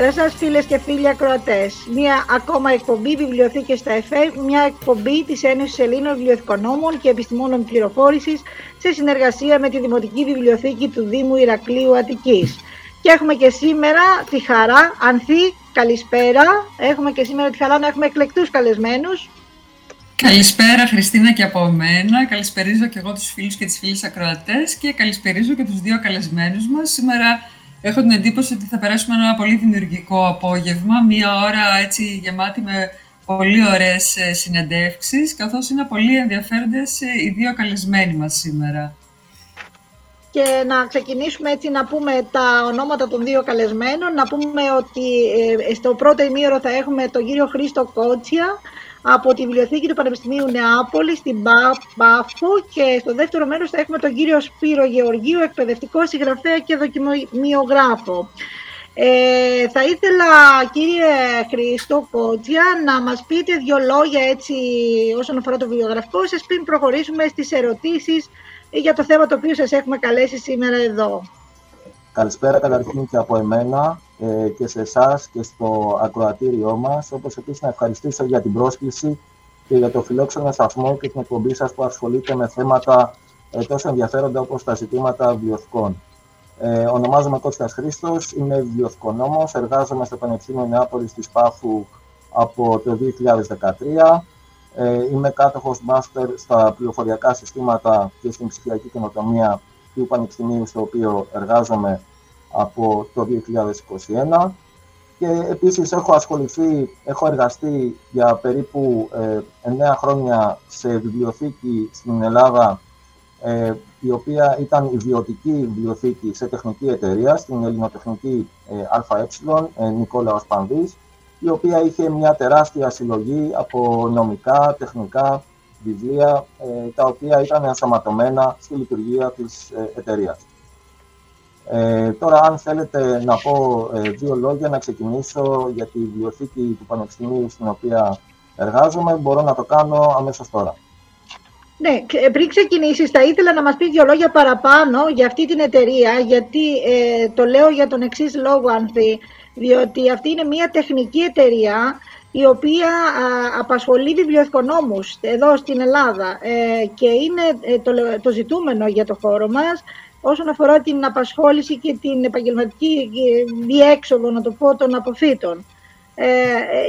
Καλησπέρα σας φίλες και φίλοι ακροατές. Μία ακόμα εκπομπή Βιβλιοθήκες στα ΕΦΕ, μια εκπομπή της Ένωσης Ελλήνων Βιβλιοθηκονόμων και Επιστημόνων Πληροφόρησης σε συνεργασία με τη Δημοτική Βιβλιοθήκη του Δήμου Ηρακλείου Αττικής. Και έχουμε και σήμερα τη χαρά, Ανθή, καλησπέρα. Έχουμε και σήμερα τη χαρά να έχουμε εκλεκτούς καλεσμένους. Καλησπέρα Χριστίνα και από μένα. Καλησπερίζω και εγώ τους φίλους και τις φίλες ακροατές και καλησπερίζω και τους δύο καλεσμένους μας. Σήμερα Έχω την εντύπωση ότι θα περάσουμε ένα πολύ δημιουργικό απόγευμα, μία ώρα έτσι γεμάτη με πολύ ωραίες ε, συνεντεύξεις, καθώς είναι πολύ ενδιαφέροντες ε, οι δύο καλεσμένοι μας σήμερα. Και να ξεκινήσουμε έτσι να πούμε τα ονόματα των δύο καλεσμένων, να πούμε ότι ε, στο πρώτο ημίωρο θα έχουμε τον κύριο Χρήστο Κότσια, από τη Βιβλιοθήκη του Πανεπιστημίου Νεάπολη στην Πάφο και στο δεύτερο μέρος θα έχουμε τον κύριο Σπύρο Γεωργίου, εκπαιδευτικό συγγραφέα και δοκιμιογράφο. Ε, θα ήθελα κύριε Χρήστο Κότζια να μας πείτε δύο λόγια έτσι όσον αφορά το βιβλιογραφικό σας πριν προχωρήσουμε στις ερωτήσεις για το θέμα το οποίο σας έχουμε καλέσει σήμερα εδώ. Καλησπέρα καταρχήν και από εμένα ε, και σε εσάς και στο ακροατήριό μας. Όπως επίσης να ευχαριστήσω για την πρόσκληση και για το φιλόξενο σταθμό και την εκπομπή σας που ασχολείται με θέματα ε, τόσο ενδιαφέροντα όπως τα ζητήματα βιβλιοθηκών. Ε, ονομάζομαι Κώστας Χρήστος, είμαι βιβλιοθηκονόμος, εργάζομαι στο Πανεπιστήμιο Νεάπολης της Πάφου από το 2013. Ε, είμαι κάτοχος μάστερ στα πληροφοριακά συστήματα και στην ψηφιακή καινοτομία του Πανεπιστημίου στο οποίο εργάζομαι από το 2021 και επίσης έχω ασχοληθεί, έχω εργαστεί για περίπου ε, 9 χρόνια σε βιβλιοθήκη στην Ελλάδα ε, η οποία ήταν ιδιωτική βιβλιοθήκη σε τεχνική εταιρεία, στην ελληνοτεχνική ε, ΑΕ, ε, Νικόλαος Πανδής, η οποία είχε μια τεράστια συλλογή από νομικά, τεχνικά βιβλία, ε, τα οποία ήταν ενσωματωμένα στη λειτουργία της ε, εταιρείας. Ε, τώρα, αν θέλετε να πω ε, δύο λόγια, να ξεκινήσω για τη βιβλιοθήκη του Πανεπιστημίου στην οποία εργάζομαι, μπορώ να το κάνω αμέσως τώρα. Ναι, πριν ξεκινήσεις, θα ήθελα να μας πεις δύο λόγια παραπάνω για αυτή την εταιρεία, γιατί ε, το λέω για τον εξής λόγο, Ανθή, διότι αυτή είναι μια τεχνική εταιρεία η οποία α, απασχολεί βιβλιοθηκονόμους εδώ στην Ελλάδα ε, και είναι το, το ζητούμενο για το χώρο μας όσον αφορά την απασχόληση και την επαγγελματική διέξοδο, να το πω, των αποφύτων. Ε,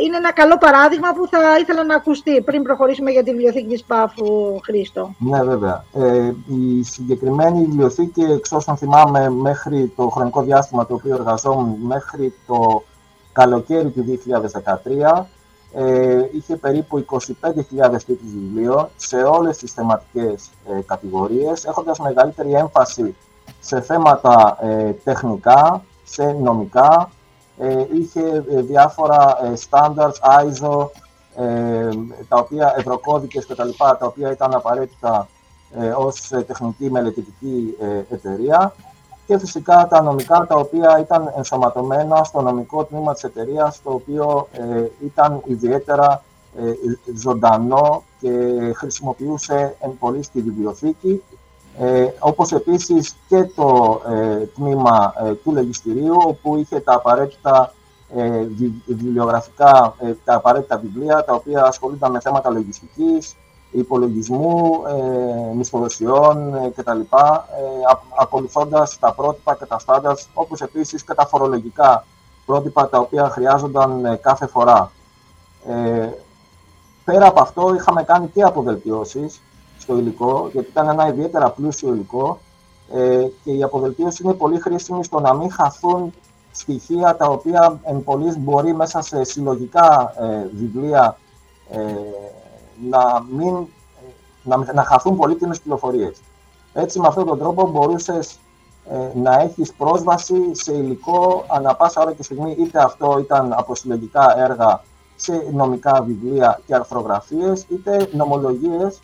είναι ένα καλό παράδειγμα που θα ήθελα να ακουστεί πριν προχωρήσουμε για τη βιβλιοθήκη της Πάφου, Χρήστο. Ναι, βέβαια. Ε, η συγκεκριμένη βιβλιοθήκη, εξ όσων θυμάμαι, μέχρι το χρονικό διάστημα το οποίο εργαζόμουν, μέχρι το καλοκαίρι του 2013, ε, είχε περίπου 25.000 τίτλους βιβλίων σε όλες τις θεματικές ε, κατηγορίες, έχοντας μεγαλύτερη έμφαση σε θέματα ε, τεχνικά, σε νομικά, ε, είχε ε, διάφορα standards, ISO, τα οποία, ευρωκώδικες κτλ, τα οποία ήταν απαραίτητα ως τεχνική μελετητική εταιρεία και φυσικά τα νομικά τα οποία ήταν ενσωματωμένα στο νομικό τμήμα της εταιρείας, το οποίο ήταν ιδιαίτερα ζωντανό και χρησιμοποιούσε εν πολύ στη βιβλιοθήκη. Ε, όπως επίσης και το ε, τμήμα ε, του λογιστηρίου, όπου είχε τα απαραίτητα ε, βιβλιογραφικά, ε, τα απαραίτητα βιβλία, τα οποία ασχολούνταν με θέματα λογιστικής, υπολογισμού, ε, μισθοδοσιών ε, κτλ. Ε, ακολουθώντας τα πρότυπα και τα στάνταρς, όπως επίσης και τα φορολογικά πρότυπα τα οποία χρειάζονταν κάθε φορά. πέρα από αυτό είχαμε κάνει και αποβελτιώσεις στο υλικό, γιατί ήταν ένα ιδιαίτερα πλούσιο υλικό ε, και η αποβελτίωση είναι πολύ χρήσιμη στο να μην χαθούν στοιχεία τα οποία εν πολλής μπορεί μέσα σε συλλογικά ε, βιβλία ε, να, μην, να, να χαθούν πολύτιμες πληροφορίες. Έτσι, με αυτόν τον τρόπο μπορούσες ε, να έχεις πρόσβαση σε υλικό ανα πάσα ώρα και στιγμή, είτε αυτό ήταν από συλλογικά έργα σε νομικά βιβλία και αρθρογραφίες, είτε νομολογίες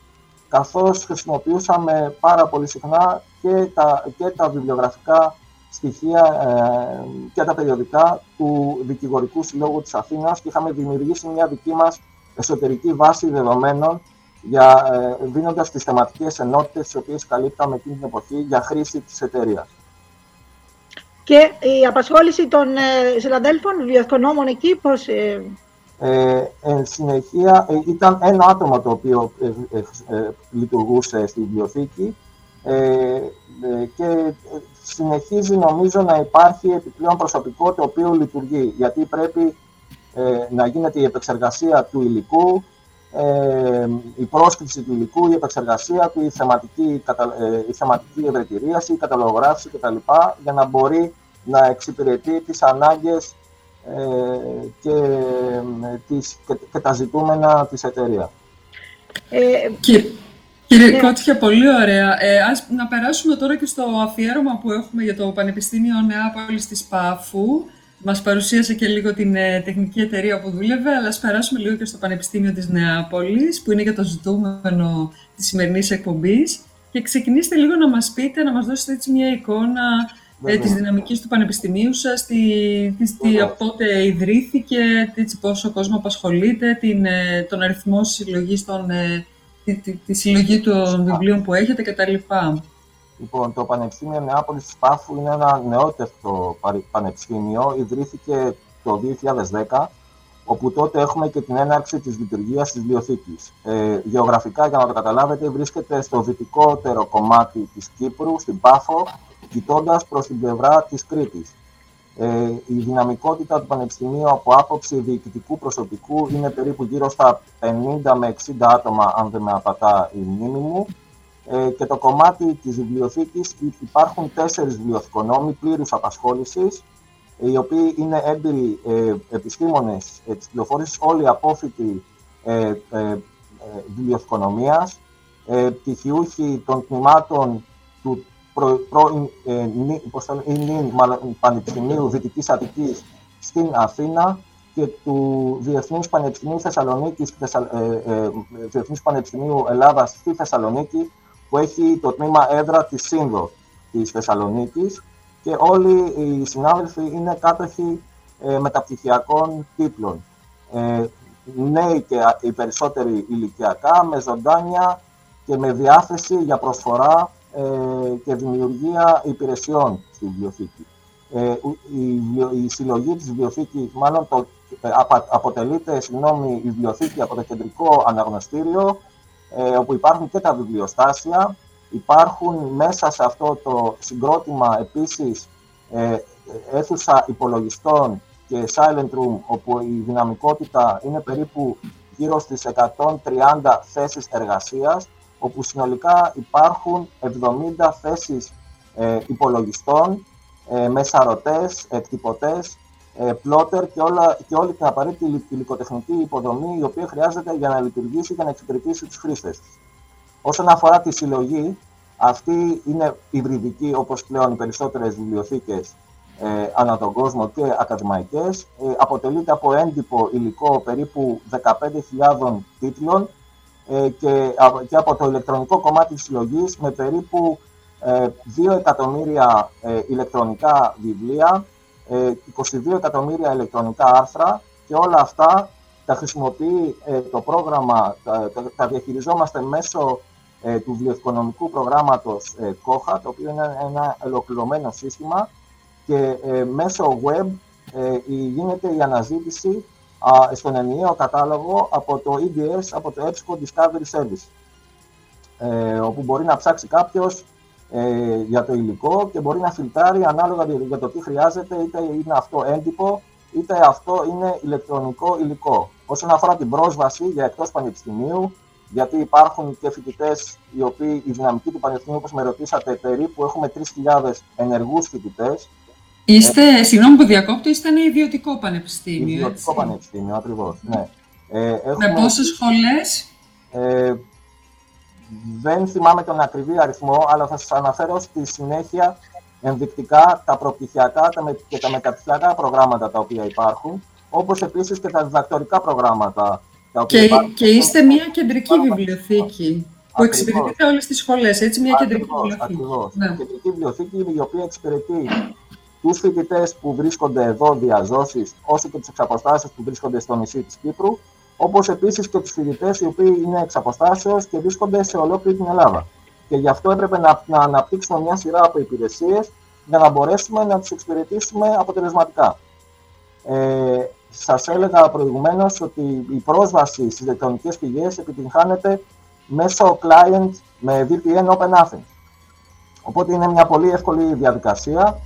καθώς χρησιμοποιούσαμε πάρα πολύ συχνά και τα, και τα βιβλιογραφικά στοιχεία ε, και τα περιοδικά του Δικηγορικού Συλλόγου της Αθήνας και είχαμε δημιουργήσει μια δική μας εσωτερική βάση δεδομένων για, ε, δίνοντας τις θεματικές ενότητες τις οποίες καλύπταμε εκείνη την εποχή για χρήση της εταιρείας. Και η απασχόληση των ε, συναδέλφων βιοοικονόμων εκεί, πώς... Ε... Ε, εν συνεχεία, ε, ήταν ένα άτομο το οποίο λειτουργούσε στη βιβλιοθήκη και συνεχίζει νομίζω να υπάρχει επιπλέον προσωπικό το οποίο λειτουργεί, γιατί πρέπει να γίνεται η επεξεργασία του υλικού, ε, η πρόσκληση του υλικού, η επεξεργασία του, η θεματική, ε, η θεματική ευεργετηρίαση, η καταλογράφηση κτλ. για να μπορεί να εξυπηρετεί τις ανάγκες ε, και, ε, τις, και, τα ζητούμενα της εταιρείας. Ε, κύριε, κύριε ναι. Κότσια, πολύ ωραία. Ε, ας να περάσουμε τώρα και στο αφιέρωμα που έχουμε για το Πανεπιστήμιο Νεάπολης της Πάφου. Μας παρουσίασε και λίγο την ε, τεχνική εταιρεία που δούλευε, αλλά ας περάσουμε λίγο και στο Πανεπιστήμιο της Νεάπολης, που είναι για το ζητούμενο της σημερινής εκπομπής. Και ξεκινήστε λίγο να μας πείτε, να μας δώσετε έτσι μια εικόνα ε, της δυναμικής του Πανεπιστημίου σας, τι, τι, από πότε ιδρύθηκε, τι, πόσο κόσμο απασχολείται, την, ε, τον αριθμό συλλογής των, ε, τη, τη, τη, συλλογή των βιβλίων που έχετε κτλ. Λοιπόν, το Πανεπιστήμιο Νεάπολης της Πάφου είναι ένα νεότερο πανεπιστήμιο. Ιδρύθηκε το 2010, όπου τότε έχουμε και την έναρξη της λειτουργίας της βιβλιοθήκης. Ε, γεωγραφικά, για να το καταλάβετε, βρίσκεται στο δυτικότερο κομμάτι της Κύπρου, στην Πάφο, κοιτώντας προς την πλευρά της Κρήτης. Ε, η δυναμικότητα του Πανεπιστημίου από άποψη διοικητικού προσωπικού είναι περίπου γύρω στα 50 με 60 άτομα, αν δεν με απατά η μνήμη μου. Ε, και το κομμάτι της βιβλιοθήκης υπάρχουν τέσσερις βιβλιοθηκονόμοι πλήρους απασχόλησης, οι οποίοι είναι έμπειροι ε, επιστήμονες ε, της πληροφόρησης, όλοι απόφοιτοι ε, ε, ε, βιβλιοθηκονομίας, ε, πτυχιούχοι των τμήματων του πρώην ε, Πανεπιστημίου Δυτικής Αττικής στην Αθήνα και του Διεθνούς Πανεπιστημίου Θεσσαλονίκης, ε, ε, Διεθνούς Πανεπιστημίου Ελλάδας στη Θεσσαλονίκη, που έχει το τμήμα έδρα της ΣΥΝΔΟ της Θεσσαλονίκης και όλοι οι συνάδελφοι είναι κάτοχοι ε, μεταπτυχιακών τίτλων. Ε, νέοι και οι περισσότεροι ηλικιακά, με ζωντάνια και με διάθεση για προσφορά ε, και δημιουργία υπηρεσιών στη βιβλιοθήκη. Ε, η, η, συλλογή της βιβλιοθήκης, μάλλον το, ε, αποτελείται, συγγνώμη, η βιβλιοθήκη από το κεντρικό αναγνωστήριο, ε, όπου υπάρχουν και τα βιβλιοστάσια. Υπάρχουν μέσα σε αυτό το συγκρότημα επίσης ε, αίθουσα υπολογιστών και silent room, όπου η δυναμικότητα είναι περίπου γύρω στις 130 θέσεις εργασίας, όπου συνολικά υπάρχουν 70 θέσεις ε, υπολογιστών, ε, μεσαρωτές, εκτυπωτές, ε, πλότερ και, όλα, και όλη την απαραίτητη υλικοτεχνική υποδομή η οποία χρειάζεται για να λειτουργήσει και να εξυπηρετήσει τους χρήστες της. Όσον αφορά τη συλλογή, αυτή είναι υβριδική όπως πλέον οι περισσότερες βιβλιοθήκες ε, ανά τον κόσμο και ακαδημαϊκές. Ε, αποτελείται από έντυπο υλικό περίπου 15.000 τίτλων ε, και, και από το ηλεκτρονικό κομμάτι της συλλογής με περίπου 2 ε, εκατομμύρια ε, ηλεκτρονικά βιβλία, 22 εκατομμύρια ηλεκτρονικά άρθρα και όλα αυτά τα χρησιμοποιεί το πρόγραμμα, τα, τα διαχειριζόμαστε μέσω του βιοοικονομικού προγράμματος COHA, το οποίο είναι ένα ολοκληρωμένο σύστημα και μέσω web γίνεται η αναζήτηση στον ενιαίο κατάλογο από το EDS, από το EBSCO Discovery Service, ε, όπου μπορεί να ψάξει κάποιος ε, για το υλικό και μπορεί να φιλτράρει ανάλογα για το τι χρειάζεται, είτε είναι αυτό έντυπο, είτε αυτό είναι ηλεκτρονικό υλικό. Όσον αφορά την πρόσβαση για εκτός πανεπιστημίου, γιατί υπάρχουν και φοιτητές οι οποίοι η δυναμική του πανεπιστημίου, όπως με ρωτήσατε, περίπου έχουμε 3.000 ενεργούς φοιτητές, Είστε, ε, συγγνώμη που διακόπτω, είστε ένα ιδιωτικό πανεπιστήμιο, Ιδιωτικό έτσι. πανεπιστήμιο, ακριβώς, ναι. Ε, έχουμε, Με πόσες σχολές; Ε, δεν θυμάμαι τον ακριβή αριθμό, αλλά θα σας αναφέρω στη συνέχεια ενδεικτικά τα προπτυχιακά και τα μεταπτυχιακά προγράμματα τα οποία υπάρχουν, όπως επίσης και τα διδακτορικά προγράμματα τα οποία και, υπάρχουν. Και είστε μια κεντρική βιβλιοθήκη που εξυπηρετείτε όλες τις σχολές, έτσι, μια κεντρική βιβλιοθήκη. Ακριβώς, ναι. κεντρική βιβλιοθήκη η οποία εξυπηρετεί τους φοιτητές που βρίσκονται εδώ διαζώσεις, όσο και τις εξαποστάσει που βρίσκονται στο νησί της Κύπρου, όπως επίσης και τους φοιτητές οι οποίοι είναι εξ και βρίσκονται σε ολόκληρη την Ελλάδα. Και γι' αυτό έπρεπε να, να αναπτύξουμε μια σειρά από υπηρεσίες, για να μπορέσουμε να τους εξυπηρετήσουμε αποτελεσματικά. Ε, σας έλεγα προηγουμένως ότι η πρόσβαση στις ηλεκτρονικές πηγές επιτυγχάνεται μέσω client με VPN Athens. Οπότε είναι μια πολύ εύκολη διαδικασία.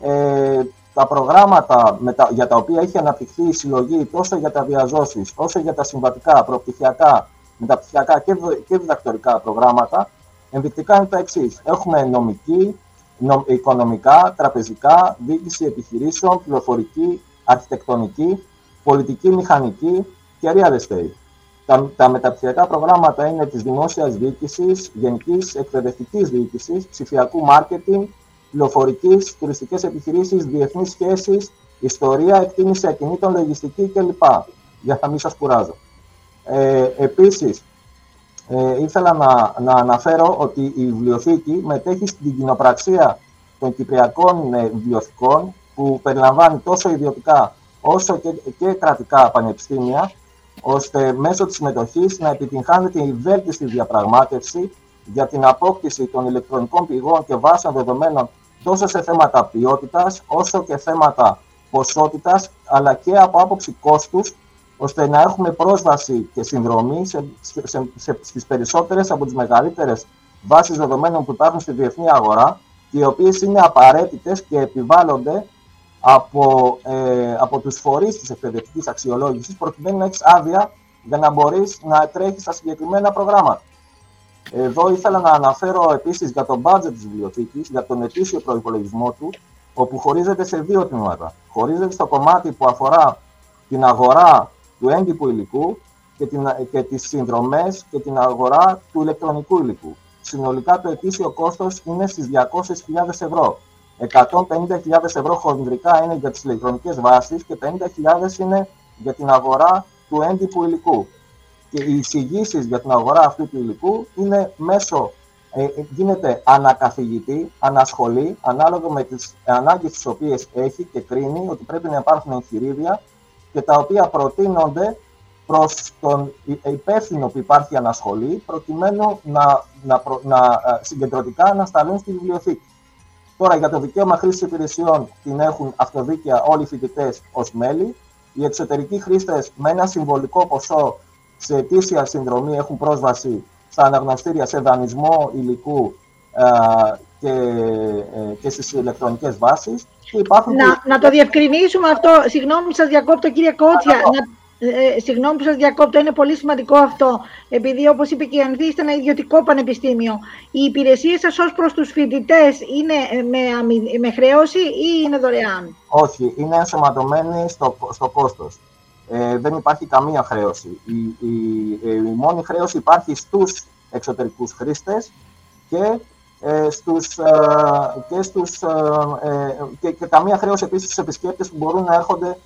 Ε, τα προγράμματα με τα, για τα οποία έχει αναπτυχθεί η συλλογή τόσο για τα διαζώσεις, όσο για τα συμβατικά, προπτυχιακά, μεταπτυχιακά και, και διδακτορικά προγράμματα, ενδεικτικά είναι τα εξής. Έχουμε νομική, οικονομικά, τραπεζικά, διοίκηση επιχειρήσεων, πληροφορική, αρχιτεκτονική, πολιτική μηχανική και real estate. Τα, τα μεταπτυχιακά προγράμματα είναι της δημόσιας διοίκησης, γενικής εκπαιδευτικής διοίκησης, ψηφιακού μάρκετινγκ, πληροφορικής, τουριστικές επιχειρήσεις, διεθνείς σχέσεις, ιστορία, εκτίμηση ακινήτων, λογιστική κλπ. Για να μην σας κουράζω. Ε, επίσης, ε, ήθελα να, να αναφέρω ότι η βιβλιοθήκη μετέχει στην κοινοπραξία των κυπριακών ε, βιβλιοθηκών που περιλαμβάνει τόσο ιδιωτικά όσο και, και κρατικά πανεπιστήμια, ώστε μέσω της συμμετοχής να επιτυγχάνεται η βέλτιστη διαπραγμάτευση για την απόκτηση των ηλεκτρονικών πηγών και βάσεων δεδομένων τόσο σε θέματα ποιότητας, όσο και θέματα ποσότητας, αλλά και από άποψη κόστους, ώστε να έχουμε πρόσβαση και συνδρομή σε, σε, σε, στις περισσότερες από τις μεγαλύτερες βάσεις δεδομένων που υπάρχουν στη διεθνή αγορά, οι οποίες είναι απαραίτητες και επιβάλλονται από, ε, από τους φορείς της εκπαιδευτικής αξιολόγησης, προκειμένου να έχεις άδεια για να μπορείς να τρέχεις στα συγκεκριμένα προγράμματα. Εδώ ήθελα να αναφέρω επίσης για το budget της βιβλιοθήκης, για τον ετήσιο προϋπολογισμό του, όπου χωρίζεται σε δύο τμήματα. Χωρίζεται στο κομμάτι που αφορά την αγορά του έντυπου υλικού και, την, και τις συνδρομές και την αγορά του ηλεκτρονικού υλικού. Συνολικά το ετήσιο κόστος είναι στις 200.000 ευρώ. 150.000 ευρώ χονδρικά είναι για τις ηλεκτρονικές βάσεις και 50.000 είναι για την αγορά του έντυπου υλικού και οι εισηγήσεις για την αγορά αυτού του υλικού είναι μέσω, ε, γίνεται ανακαθηγητή, ανασχολή, ανάλογα με τις ανάγκες τις οποίες έχει και κρίνει ότι πρέπει να υπάρχουν εγχειρίδια και τα οποία προτείνονται προς τον υπεύθυνο που υπάρχει ανασχολή, προκειμένου να, να, να, ε, συγκεντρωτικά να σταλούν στη βιβλιοθήκη. Τώρα, για το δικαίωμα χρήσης υπηρεσιών την έχουν αυτοδίκαια όλοι οι φοιτητές ως μέλη. Οι εξωτερικοί χρήστες με ένα συμβολικό ποσό σε αιτήσια συνδρομή έχουν πρόσβαση στα αναγνωστήρια σε δανεισμό υλικού ε, και, ε, και στις ηλεκτρονικές βάσεις. Και υπάρχουν να, να το διευκρινίσουμε αυτό. Συγγνώμη που σας διακόπτω κύριε Κότσια. Να, ε, συγγνώμη που σας διακόπτω, είναι πολύ σημαντικό αυτό. Επειδή όπως είπε και η Ανθή, είστε ένα ιδιωτικό πανεπιστήμιο. Οι υπηρεσίες σας ως προς τους φοιτητές είναι με, με χρέωση ή είναι δωρεάν; Όχι, είναι ενσωματωμένοι στο, στο κόστος ε, δεν υπάρχει καμία χρέωση. Η, η, ε, η, μόνη χρέωση υπάρχει στους εξωτερικούς χρήστες και ε, στους, ε, και, στους, ε, και, και καμία χρέωση επίσης στους επισκέπτες που μπορούν να έρχονται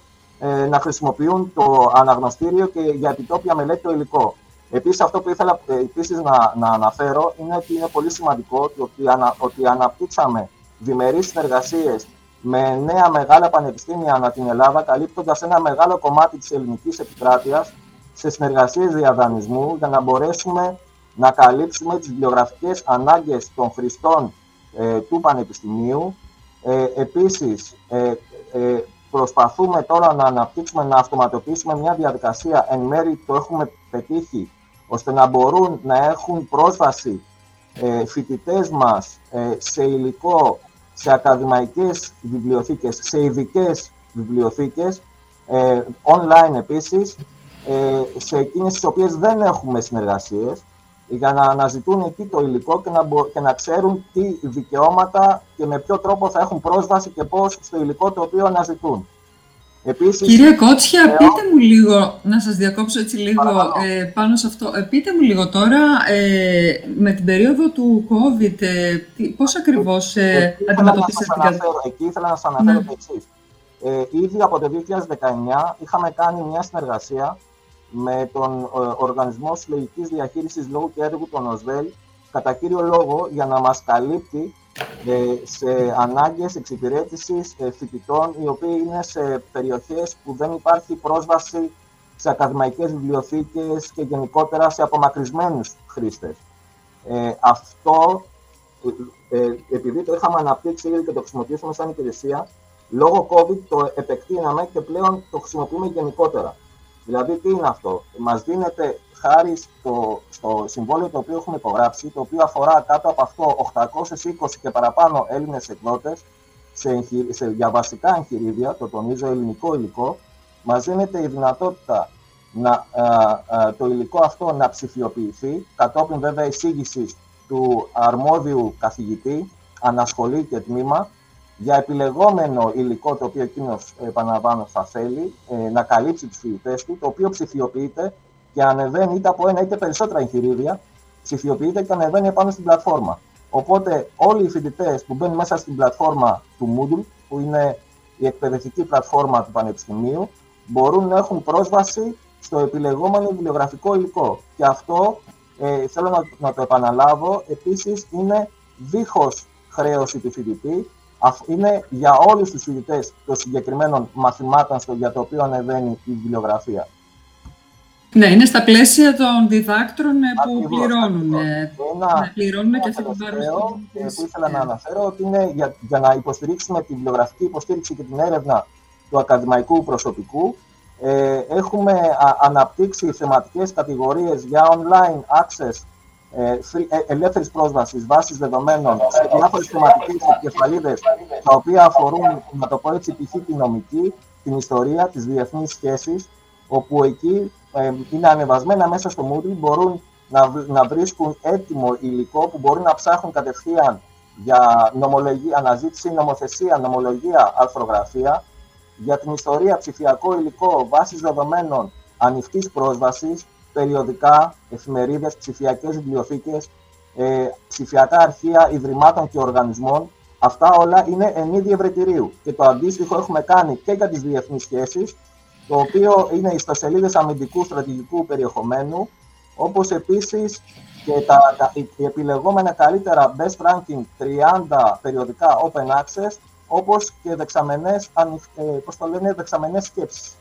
να χρησιμοποιούν το αναγνωστήριο και για επιτόπια μελέτη το υλικό. Επίσης, αυτό που ήθελα επίσης να, να αναφέρω είναι ότι είναι πολύ σημαντικό ότι, ανα, ότι αναπτύξαμε διμερείς συνεργασίες με νέα μεγάλα πανεπιστήμια ανά την Ελλάδα, καλύπτοντας ένα μεγάλο κομμάτι της ελληνικής επικράτειας σε συνεργασίες διαδανεισμού για να μπορέσουμε να καλύψουμε τις βιβλιογραφικές ανάγκες των χρηστών ε, του Πανεπιστημίου. Ε, επίσης, ε, ε, προσπαθούμε τώρα να αναπτύξουμε, να αυτοματοποιήσουμε μια διαδικασία, εν μέρη το έχουμε πετύχει, ώστε να μπορούν να έχουν πρόσβαση ε, φοιτητές μας ε, σε υλικό σε ακαδημαϊκές βιβλιοθήκες, σε ειδικές βιβλιοθήκες, ε, online επίσης, ε, σε εκείνες τις οποίες δεν έχουμε συνεργασίες, για να αναζητούν εκεί το υλικό και να, και να ξέρουν τι δικαιώματα και με ποιο τρόπο θα έχουν πρόσβαση και πώς στο υλικό το οποίο αναζητούν. Επίσης, Κύριε Κότσια, ε, πείτε μου λίγο, να σας διακόψω έτσι λίγο ε, πάνω σε αυτό. Ε, πείτε μου λίγο τώρα, ε, με την περίοδο του COVID, ε, πώς ακριβώς ε, αντιμετωπίσατε την κατάσταση. Εκεί ήθελα να σας αναφέρω ναι. το εξής. Ε, ήδη από το 2019 είχαμε κάνει μια συνεργασία με τον Οργανισμό Συλλογικής Διαχείρισης Λόγου και Έργου, τον ΟΣΔΕΛ, κατά κύριο λόγο για να μας καλύπτει ε, σε ανάγκες εξυπηρέτησης ε, φοιτητών οι οποίοι είναι σε περιοχές που δεν υπάρχει πρόσβαση σε ακαδημαϊκές βιβλιοθήκες και γενικότερα σε απομακρυσμένους χρήστες. Ε, αυτό ε, επειδή το είχαμε αναπτύξει ήδη και το χρησιμοποιήσουμε σαν υπηρεσία, λόγω COVID το επεκτείναμε και πλέον το χρησιμοποιούμε γενικότερα. Δηλαδή, τι είναι αυτό; Μας δίνεται χάρη στο, στο συμβόλαιο το οποίο έχουμε υπογράψει, το οποίο αφορά κάτω από αυτό 820 και παραπάνω Έλληνες εκδότες σε, σε, για βασικά εγχειρίδια, το τονίζω ελληνικό υλικό, μας δίνεται η δυνατότητα να, το υλικό αυτό να ψηφιοποιηθεί, κατόπιν βέβαια εισήγησης του αρμόδιου καθηγητή, ανασχολή και τμήμα, για επιλεγόμενο υλικό το οποίο εκείνος, επαναλαμβάνω, θα θέλει ε, να καλύψει τους φοιτητές του, το οποίο ψηφιοποιείται και ανεβαίνει είτε από ένα είτε περισσότερα εγχειρίδια, ψηφιοποιείται και ανεβαίνει επάνω στην πλατφόρμα. Οπότε όλοι οι φοιτητές που μπαίνουν μέσα στην πλατφόρμα του Moodle, που είναι η εκπαιδευτική πλατφόρμα του Πανεπιστημίου, μπορούν να έχουν πρόσβαση στο επιλεγόμενο βιβλιογραφικό υλικό. Και αυτό ε, θέλω να, να το επαναλάβω, επίσης είναι δίχως χρέωση του φοιτητή, είναι για όλους τους φοιτητές των συγκεκριμένων μαθημάτων στο, για το οποίο ανεβαίνει η βιβλιογραφία. Ναι, είναι στα πλαίσια των διδάκτρων ε, που πληρώνουν. Ένα, ναι, πληρώνουν και αυτή την παρουσία. που ήθελα να αναφέρω ότι είναι για, για να υποστηρίξουμε τη βιβλιογραφική υποστήριξη και την έρευνα του ακαδημαϊκού προσωπικού. Ε, έχουμε α, αναπτύξει θεματικές κατηγορίες για online access ε, ε ελεύθερης πρόσβασης βάσει δεδομένων σε διάφορες θεματικές επικεφαλίδες, τα οποία αφορούν, να το πω έτσι, π.χ. την νομική, την ιστορία, τις διεθνείς σχέσεις, όπου εκεί ε, είναι ανεβασμένα μέσα στο Moodle, μπορούν να, να βρίσκουν έτοιμο υλικό που μπορούν να ψάχνουν κατευθείαν για νομολογία, αναζήτηση, νομοθεσία, νομολογία, αρθρογραφία, για την ιστορία, ψηφιακό υλικό, βάσεις δεδομένων ανοιχτής πρόσβασης, περιοδικά, εφημερίδες, ψηφιακές βιβλιοθήκες, ε, ψηφιακά αρχεία ιδρυμάτων και οργανισμών. Αυτά όλα είναι εν είδη ευρετηρίου. Και το αντίστοιχο έχουμε κάνει και για τις διεθνείς σχέσεις, το οποίο είναι ιστοσελίδες αμυντικού στρατηγικού περιεχομένου, όπως επίσης και τα, τα, οι επιλεγόμενα καλύτερα best ranking 30 περιοδικά open access, όπως και δεξαμενές, ε, πώς το λένε, δεξαμενές σκέψεις.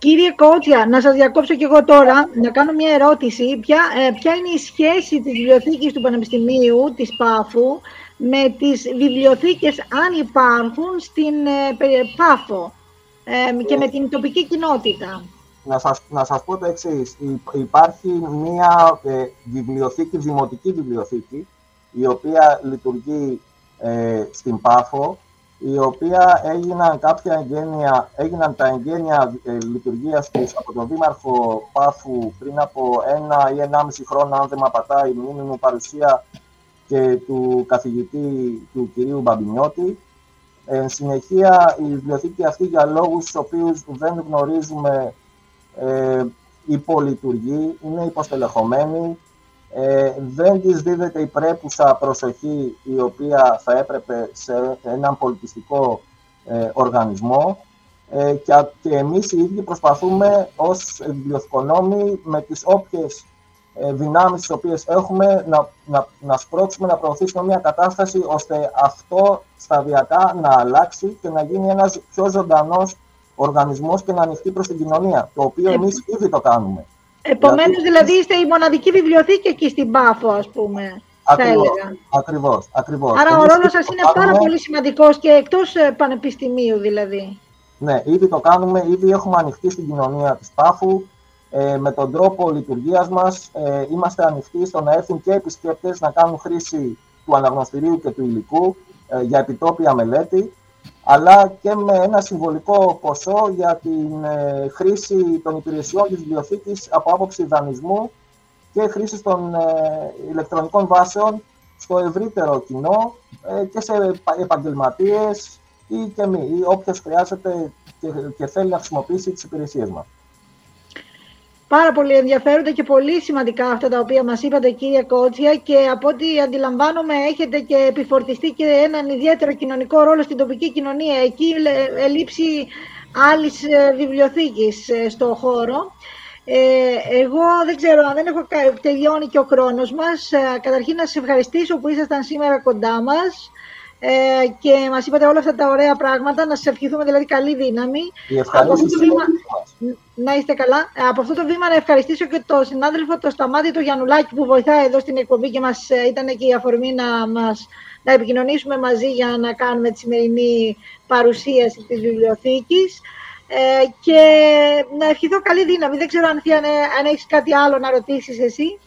Κύριε Κότσια, να σας διακόψω και εγώ τώρα, να κάνω μια ερώτηση. Ποια, ε, ποια είναι η σχέση της βιβλιοθήκης του Πανεπιστημίου, της ΠΑΦΟΥ, με τις βιβλιοθήκες, αν υπάρχουν, στην ε, ΠΑΦΟ ε, και με την τοπική κοινότητα; Να σας, να σας πω το εξής. Υπάρχει μια ε, βιβλιοθήκη, δημοτική βιβλιοθήκη, η οποία λειτουργεί ε, στην ΠΑΦΟ, η οποία έγιναν κάποια εγγένεια, έγιναν τα εγγένεια ε, λειτουργίας της από τον Δήμαρχο Πάφου πριν από ένα ή ενάμιση χρόνο, αν δεν με απατάει η μνήμη μου, παρουσία και του καθηγητή του κυρίου Μπαμπινιώτη. Εν συνεχεία, η βιβλιοθήκη αυτή για λόγους τους οποίους δεν γνωρίζουμε ε, υπολειτουργεί, είναι υποστελεχωμένη, ε, δεν της δίδεται η πρέπουσα προσοχή η οποία θα έπρεπε σε έναν πολιτιστικό ε, οργανισμό ε, και, και εμείς οι ίδιοι προσπαθούμε ως βιβλιοθηκονόμοι με τις όποιες ε, δυνάμεις τις οποίες έχουμε να, να, να σπρώξουμε, να προωθήσουμε μια κατάσταση ώστε αυτό σταδιακά να αλλάξει και να γίνει ένας πιο ζωντανός οργανισμός και να ανοιχτεί προς την κοινωνία, το οποίο εμείς ήδη το κάνουμε. Επομένως, δηλαδή είστε η μοναδική βιβλιοθήκη εκεί στην Πάφο, ας πούμε. Ακριβώς, ακριβώς, Άρα ο ρόλος σας είναι πάρα πολύ σημαντικός και εκτός ε, πανεπιστημίου δηλαδή. Ναι, ήδη το κάνουμε, ήδη έχουμε ανοιχτεί στην κοινωνία της Πάφου. Ε, με τον τρόπο λειτουργίας μας ε, είμαστε ανοιχτοί στο να έρθουν και επισκέπτες να κάνουν χρήση του αναγνωστηρίου και του υλικού ε, για επιτόπια μελέτη αλλά και με ένα συμβολικό ποσό για την ε, χρήση των υπηρεσιών της βιβλιοθήκης από άποψη δανεισμού και χρήση των ε, ηλεκτρονικών βάσεων στο ευρύτερο κοινό ε, και σε επαγγελματίες ή και μη, ή όποιος χρειάζεται και, και θέλει να χρησιμοποιήσει τις υπηρεσίες μας. Πάρα πολύ ενδιαφέροντα και πολύ σημαντικά αυτά τα οποία μας είπατε κύριε Κότσια και από ό,τι αντιλαμβάνομαι έχετε και επιφορτιστεί και έναν ιδιαίτερο κοινωνικό ρόλο στην τοπική κοινωνία. Εκεί ελείψει άλλης ε, βιβλιοθήκης ε, στο χώρο. Ε, εγώ δεν ξέρω αν δεν έχω τελειώνει και ο χρόνος μας. καταρχήν να σας ευχαριστήσω που ήσασταν σήμερα κοντά μας. Ε, και μας είπατε όλα αυτά τα ωραία πράγματα, να σας ευχηθούμε δηλαδή καλή δύναμη. Από αυτό το βήμα, να είστε καλά. Από αυτό το βήμα να ευχαριστήσω και τον συνάδελφο το Σταμάτη το Γιαννουλάκη που βοηθάει εδώ στην εκπομπή και μας, ε, ήταν και η αφορμή να, μας, να επικοινωνήσουμε μαζί για να κάνουμε τη σημερινή παρουσίαση της βιβλιοθήκης. Ε, και να ευχηθώ καλή δύναμη. Δεν ξέρω αν, αν έχεις κάτι άλλο να ρωτήσεις εσύ.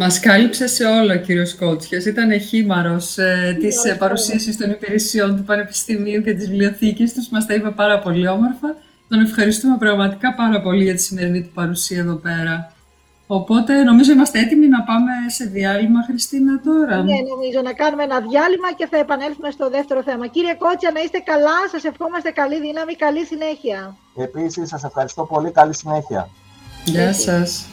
Μας κάλυψε σε όλο ο κύριος Κότσιας. Ήταν χήμαρος ε, της ε, παρουσίασης των υπηρεσιών του Πανεπιστημίου και της βιβλιοθήκης τους. Μας τα είπε πάρα πολύ όμορφα. Τον ευχαριστούμε πραγματικά πάρα πολύ για τη σημερινή του παρουσία εδώ πέρα. Οπότε νομίζω είμαστε έτοιμοι να πάμε σε διάλειμμα, Χριστίνα, τώρα. Ναι, νομίζω να κάνουμε ένα διάλειμμα και θα επανέλθουμε στο δεύτερο θέμα. Κύριε Κότσια, να είστε καλά, σας ευχόμαστε καλή δύναμη, καλή συνέχεια. Επίσης, σας ευχαριστώ πολύ, καλή συνέχεια. Γεια σας.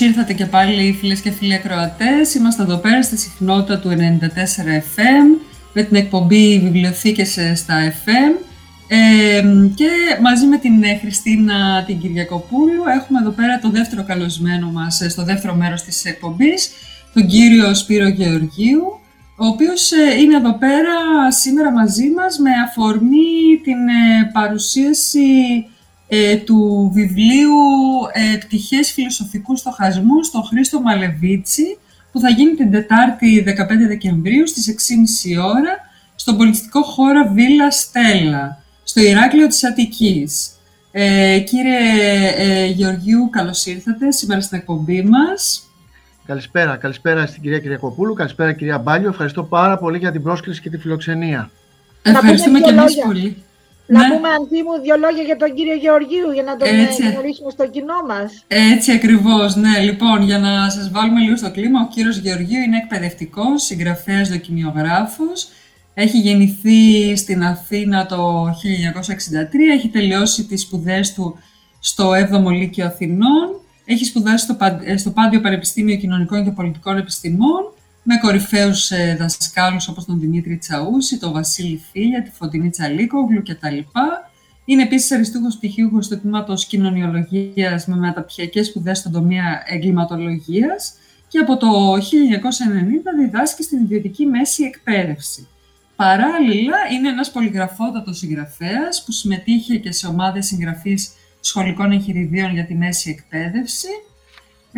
Ήρθατε και πάλι φίλες και φίλοι ακροατές. Είμαστε εδώ πέρα στη συχνότητα του 94 FM με την εκπομπή Βιβλιοθήκες στα FM ε, και μαζί με την ε, Χριστίνα την Κυριακοπούλου έχουμε εδώ πέρα το δεύτερο καλωσμένο μας ε, στο δεύτερο μέρος της εκπομπής, τον κύριο Σπύρο Γεωργίου, ο οποίος ε, είναι εδώ πέρα σήμερα μαζί μας με αφορμή την παρουσίαση ε, του βιβλίου ε, «Πτυχές φιλοσοφικού στοχασμού» στον Χρήστο Μαλεβίτσι, που θα γίνει την Τετάρτη 15 Δεκεμβρίου στις 6.30 ώρα στον πολιτιστικό χώρο Βίλα Στέλλα, στο Ηράκλειο της Αττικής. Ε, κύριε ε, Γεωργίου, καλώς ήρθατε σήμερα στην εκπομπή μας. Καλησπέρα, καλησπέρα στην κυρία Κυριακοπούλου, καλησπέρα κυρία Μπάλιο. Ευχαριστώ πάρα πολύ για την πρόσκληση και τη φιλοξενία. Ευχαριστούμε και εμείς πολύ. Να ναι. πούμε μου δύο λόγια για τον κύριο Γεωργίου για να τον Έτσι. γνωρίσουμε στο κοινό μας. Έτσι ακριβώς, ναι. Λοιπόν, για να σας βάλουμε λίγο στο κλίμα, ο κύριος Γεωργίου είναι εκπαιδευτικός, συγγραφέας, δοκιμιογράφος. Έχει γεννηθεί στην Αθήνα το 1963, έχει τελειώσει τις σπουδές του στο 7ο Λύκειο Αθηνών, έχει σπουδάσει στο, στο Πάντιο Πανεπιστήμιο Κοινωνικών και Πολιτικών Επιστημών με κορυφαίους ε, δασκάλους όπως τον Δημήτρη Τσαούση, τον Βασίλη Φίλια, τη Φωτεινή Τσαλίκογλου κτλ. Είναι επίσης αριστούχος πτυχίουχος του τμήματος κοινωνιολογίας με μεταπτυχιακές σπουδές στον τομέα εγκληματολογίας και από το 1990 διδάσκει στην ιδιωτική μέση εκπαίδευση. Παράλληλα, είναι ένας πολυγραφότατος συγγραφέας που συμμετείχε και σε ομάδες συγγραφής σχολικών εγχειριδίων για τη μέση εκπαίδευση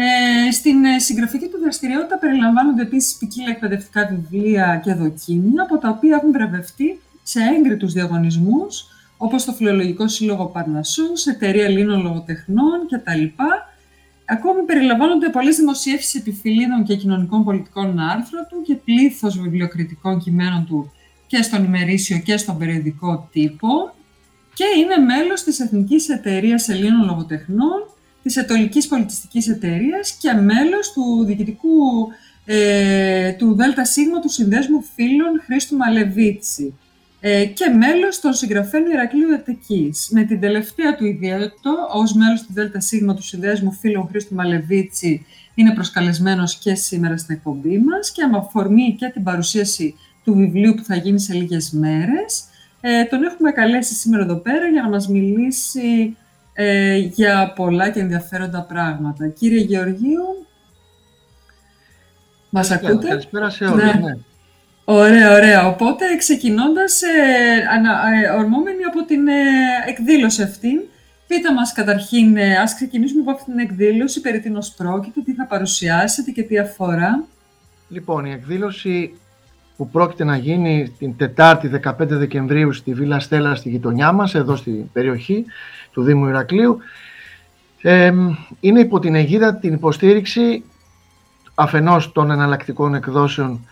ε, στην ε, συγγραφική του δραστηριότητα περιλαμβάνονται επίσης ποικίλα εκπαιδευτικά βιβλία και δοκίμια, από τα οποία έχουν βραβευτεί σε έγκριτους διαγωνισμούς, όπως το Φιλολογικό Σύλλογο Παρνασσούς, Εταιρεία Ελλήνων Λογοτεχνών κτλ. Ακόμη περιλαμβάνονται πολλές δημοσιεύσεις επιφυλίδων και κοινωνικών πολιτικών άρθρων του και πλήθος βιβλιοκριτικών κειμένων του και στον ημερήσιο και στον περιοδικό τύπο και είναι μέλος της Εθνικής Εταιρείας Ελλήνων Λογοτεχνών της Ετωλικής Πολιτιστικής Εταιρείας και μέλος του διοικητικού ε, του ΔΣ του Συνδέσμου Φίλων Χρήστου Μαλεβίτσι ε, και μέλος των συγγραφέων Ηρακλείου Ετεκής. Με την τελευταία του ιδιαίτερο, ως μέλος του ΔΣ του Συνδέσμου Φίλων Χρήστου Μαλεβίτσι, είναι προσκαλεσμένος και σήμερα στην εκπομπή μας και με αφορμή και την παρουσίαση του βιβλίου που θα γίνει σε λίγες μέρες, ε, τον έχουμε καλέσει σήμερα εδώ πέρα για να μας μιλήσει ε, για πολλά και ενδιαφέροντα πράγματα. Κύριε Γεωργίου, μας ακούτε; Καλησπέρα σε όλους, ναι. ναι. Ωραία, ωραία. Οπότε, ξεκινώντας, ε, ε, ορμόμενοι από την ε, εκδήλωση αυτή, πείτε μας καταρχήν, ε, ας ξεκινήσουμε από αυτή την εκδήλωση, περί τίνος πρόκειται, τι θα παρουσιάσετε και τι αφορά. Λοιπόν, η εκδήλωση που πρόκειται να γίνει την Τετάρτη 15 Δεκεμβρίου στη Βίλα Στέλλα στη γειτονιά μας, εδώ στην περιοχή, του Δήμου Ηρακλείου. Ε, είναι υπό την αιγίδα την υποστήριξη αφενός των εναλλακτικών εκδόσεων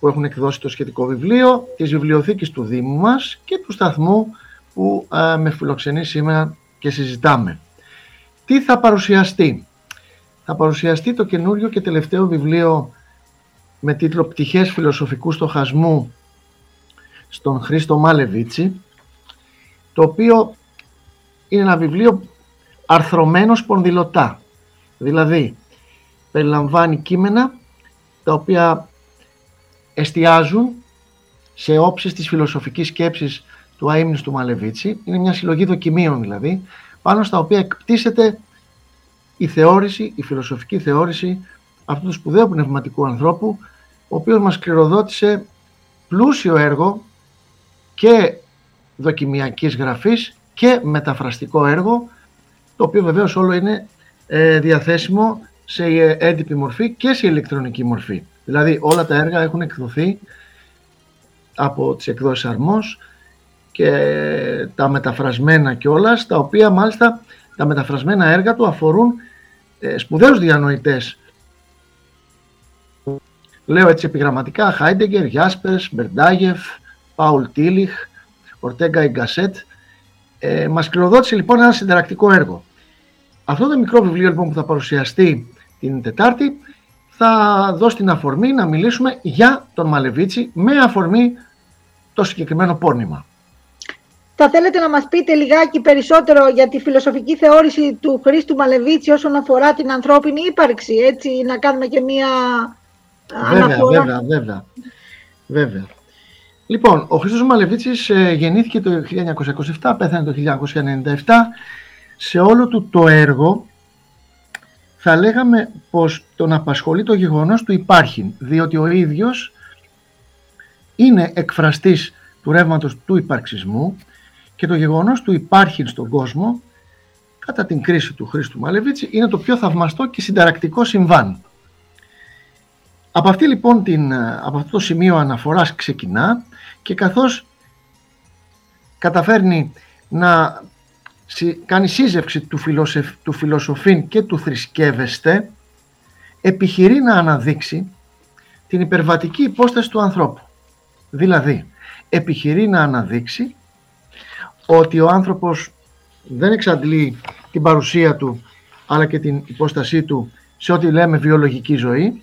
που έχουν εκδώσει το σχετικό βιβλίο, της βιβλιοθήκης του Δήμου μας και του σταθμού που με φιλοξενεί σήμερα και συζητάμε. Τι θα παρουσιαστεί; Θα παρουσιαστεί το καινούριο και τελευταίο βιβλίο με τίτλο «Πτυχές φιλοσοφικού στοχασμού» στον Χρήστο Μάλεβίτσι, το οποίο είναι ένα βιβλίο αρθρωμένος σπονδυλωτά. Δηλαδή, περιλαμβάνει κείμενα τα οποία εστιάζουν σε όψεις της φιλοσοφικής σκέψης του αείμνης του Μαλεβίτσι. Είναι μια συλλογή δοκιμίων δηλαδή, πάνω στα οποία εκπτήσεται η θεώρηση, η φιλοσοφική θεώρηση αυτού του σπουδαίου πνευματικού ανθρώπου, ο οποίος μας κληροδότησε πλούσιο έργο και δοκιμιακής γραφής και μεταφραστικό έργο, το οποίο βεβαίως όλο είναι ε, διαθέσιμο σε έντυπη μορφή και σε ηλεκτρονική μορφή. Δηλαδή όλα τα έργα έχουν εκδοθεί από τις εκδόσεις Αρμός και τα μεταφρασμένα κιόλας, τα οποία μάλιστα τα μεταφρασμένα έργα του αφορούν ε, σπουδαίους διανοητές. Λέω έτσι επιγραμματικά, Χάιντεγκερ, Γιάσπερς, Μπερντάγεφ, Πάουλ Τίλιχ, Ορτέγκα Ιγκασέτ, ε, μας κληροδότησε λοιπόν ένα συνταρακτικό έργο. Αυτό το μικρό βιβλίο λοιπόν που θα παρουσιαστεί την Τετάρτη θα δώσει την αφορμή να μιλήσουμε για τον Μαλεβίτσι με αφορμή το συγκεκριμένο πόνημα. Θα θέλετε να μας πείτε λιγάκι περισσότερο για τη φιλοσοφική θεώρηση του Χρήστου Μαλεβίτσι όσον αφορά την ανθρώπινη ύπαρξη, έτσι, να κάνουμε και μία βέβαια, αναφορά. Βέβαια, βέβαια, βέβαια. Λοιπόν, ο Χρήστος Μαλεβίτσης ε, γεννήθηκε το 1927, πέθανε το 1997. Σε όλο του το έργο θα λέγαμε πως τον απασχολεί το γεγονός του υπάρχει, διότι ο ίδιος είναι εκφραστής του ρεύματος του υπαρξισμού και το γεγονός του υπάρχει στον κόσμο κατά την κρίση του Χρήστου Μαλεβίτση είναι το πιο θαυμαστό και συνταρακτικό συμβάν. Από, αυτή, λοιπόν, την, από αυτό το σημείο αναφοράς ξεκινά και καθώς καταφέρνει να κάνει σύζευξη του, φιλοσοφ, του φιλοσοφήν και του θρησκεύεστε, επιχειρεί να αναδείξει την υπερβατική υπόσταση του ανθρώπου. Δηλαδή, επιχειρεί να αναδείξει ότι ο άνθρωπος δεν εξαντλεί την παρουσία του αλλά και την υπόστασή του σε ό,τι λέμε βιολογική ζωή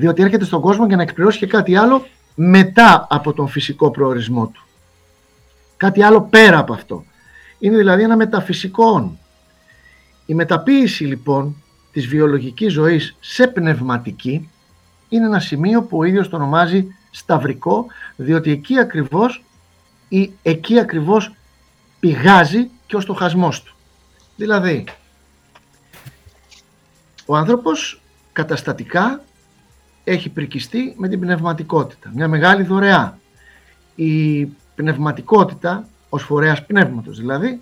διότι έρχεται στον κόσμο για να εκπληρώσει και κάτι άλλο μετά από τον φυσικό προορισμό του. Κάτι άλλο πέρα από αυτό. Είναι δηλαδή ένα μεταφυσικό Η μεταποίηση λοιπόν της βιολογικής ζωής σε πνευματική είναι ένα σημείο που ο ίδιος το ονομάζει σταυρικό διότι εκεί ακριβώς ή εκεί ακριβώς πηγάζει και ο στοχασμός του. Δηλαδή, ο άνθρωπος καταστατικά έχει πρικιστεί με την πνευματικότητα. Μια μεγάλη δωρεά. Η πνευματικότητα, ως φορέας πνεύματος δηλαδή,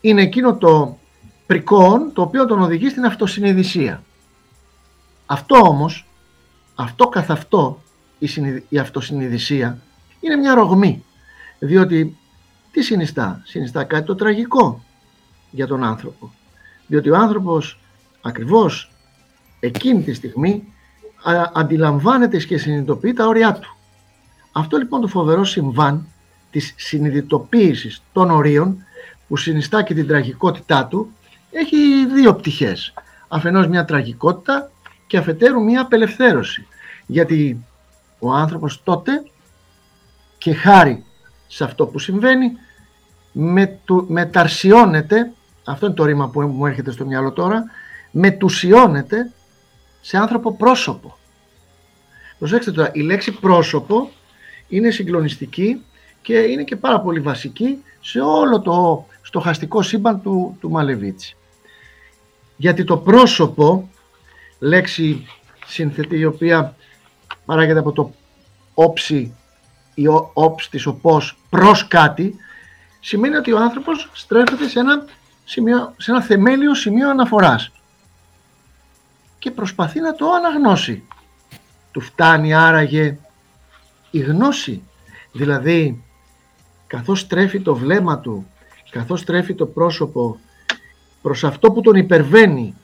είναι εκείνο το πρικόν το οποίο τον οδηγεί στην αυτοσυνειδησία. Αυτό όμως, αυτό καθ' αυτό, η αυτοσυνειδησία, είναι μια ρογμή. Διότι τι συνιστά, συνιστά κάτι το τραγικό για τον άνθρωπο. Διότι ο άνθρωπος ακριβώς εκείνη τη στιγμή αντιλαμβάνεται και συνειδητοποιεί τα όρια του. Αυτό λοιπόν το φοβερό συμβάν της συνειδητοποίησης των ορίων που συνιστά και την τραγικότητά του έχει δύο πτυχές. Αφενός μια τραγικότητα και αφετέρου μια απελευθέρωση. Γιατί ο άνθρωπος τότε και χάρη σε αυτό που συμβαίνει μεταρσιώνεται, αυτό είναι το ρήμα που μου έρχεται στο μυαλό τώρα, μετουσιώνεται σε άνθρωπο πρόσωπο. Προσέξτε τώρα, η λέξη πρόσωπο είναι συγκλονιστική και είναι και πάρα πολύ βασική σε όλο το στοχαστικό σύμπαν του, του Μαλεβίτση. Γιατί το πρόσωπο, λέξη σύνθετη η οποία παράγεται από το όψη ή όψη της οπός προς κάτι, σημαίνει ότι ο άνθρωπος στρέφεται σε ένα, σημείο, σε ένα θεμέλιο σημείο αναφοράς και προσπαθεί να το αναγνώσει. Του φτάνει άραγε η γνώση, δηλαδή καθώς στρέφει το βλέμμα του, καθώς στρέφει το πρόσωπο προς αυτό που τον υπερβαίνει,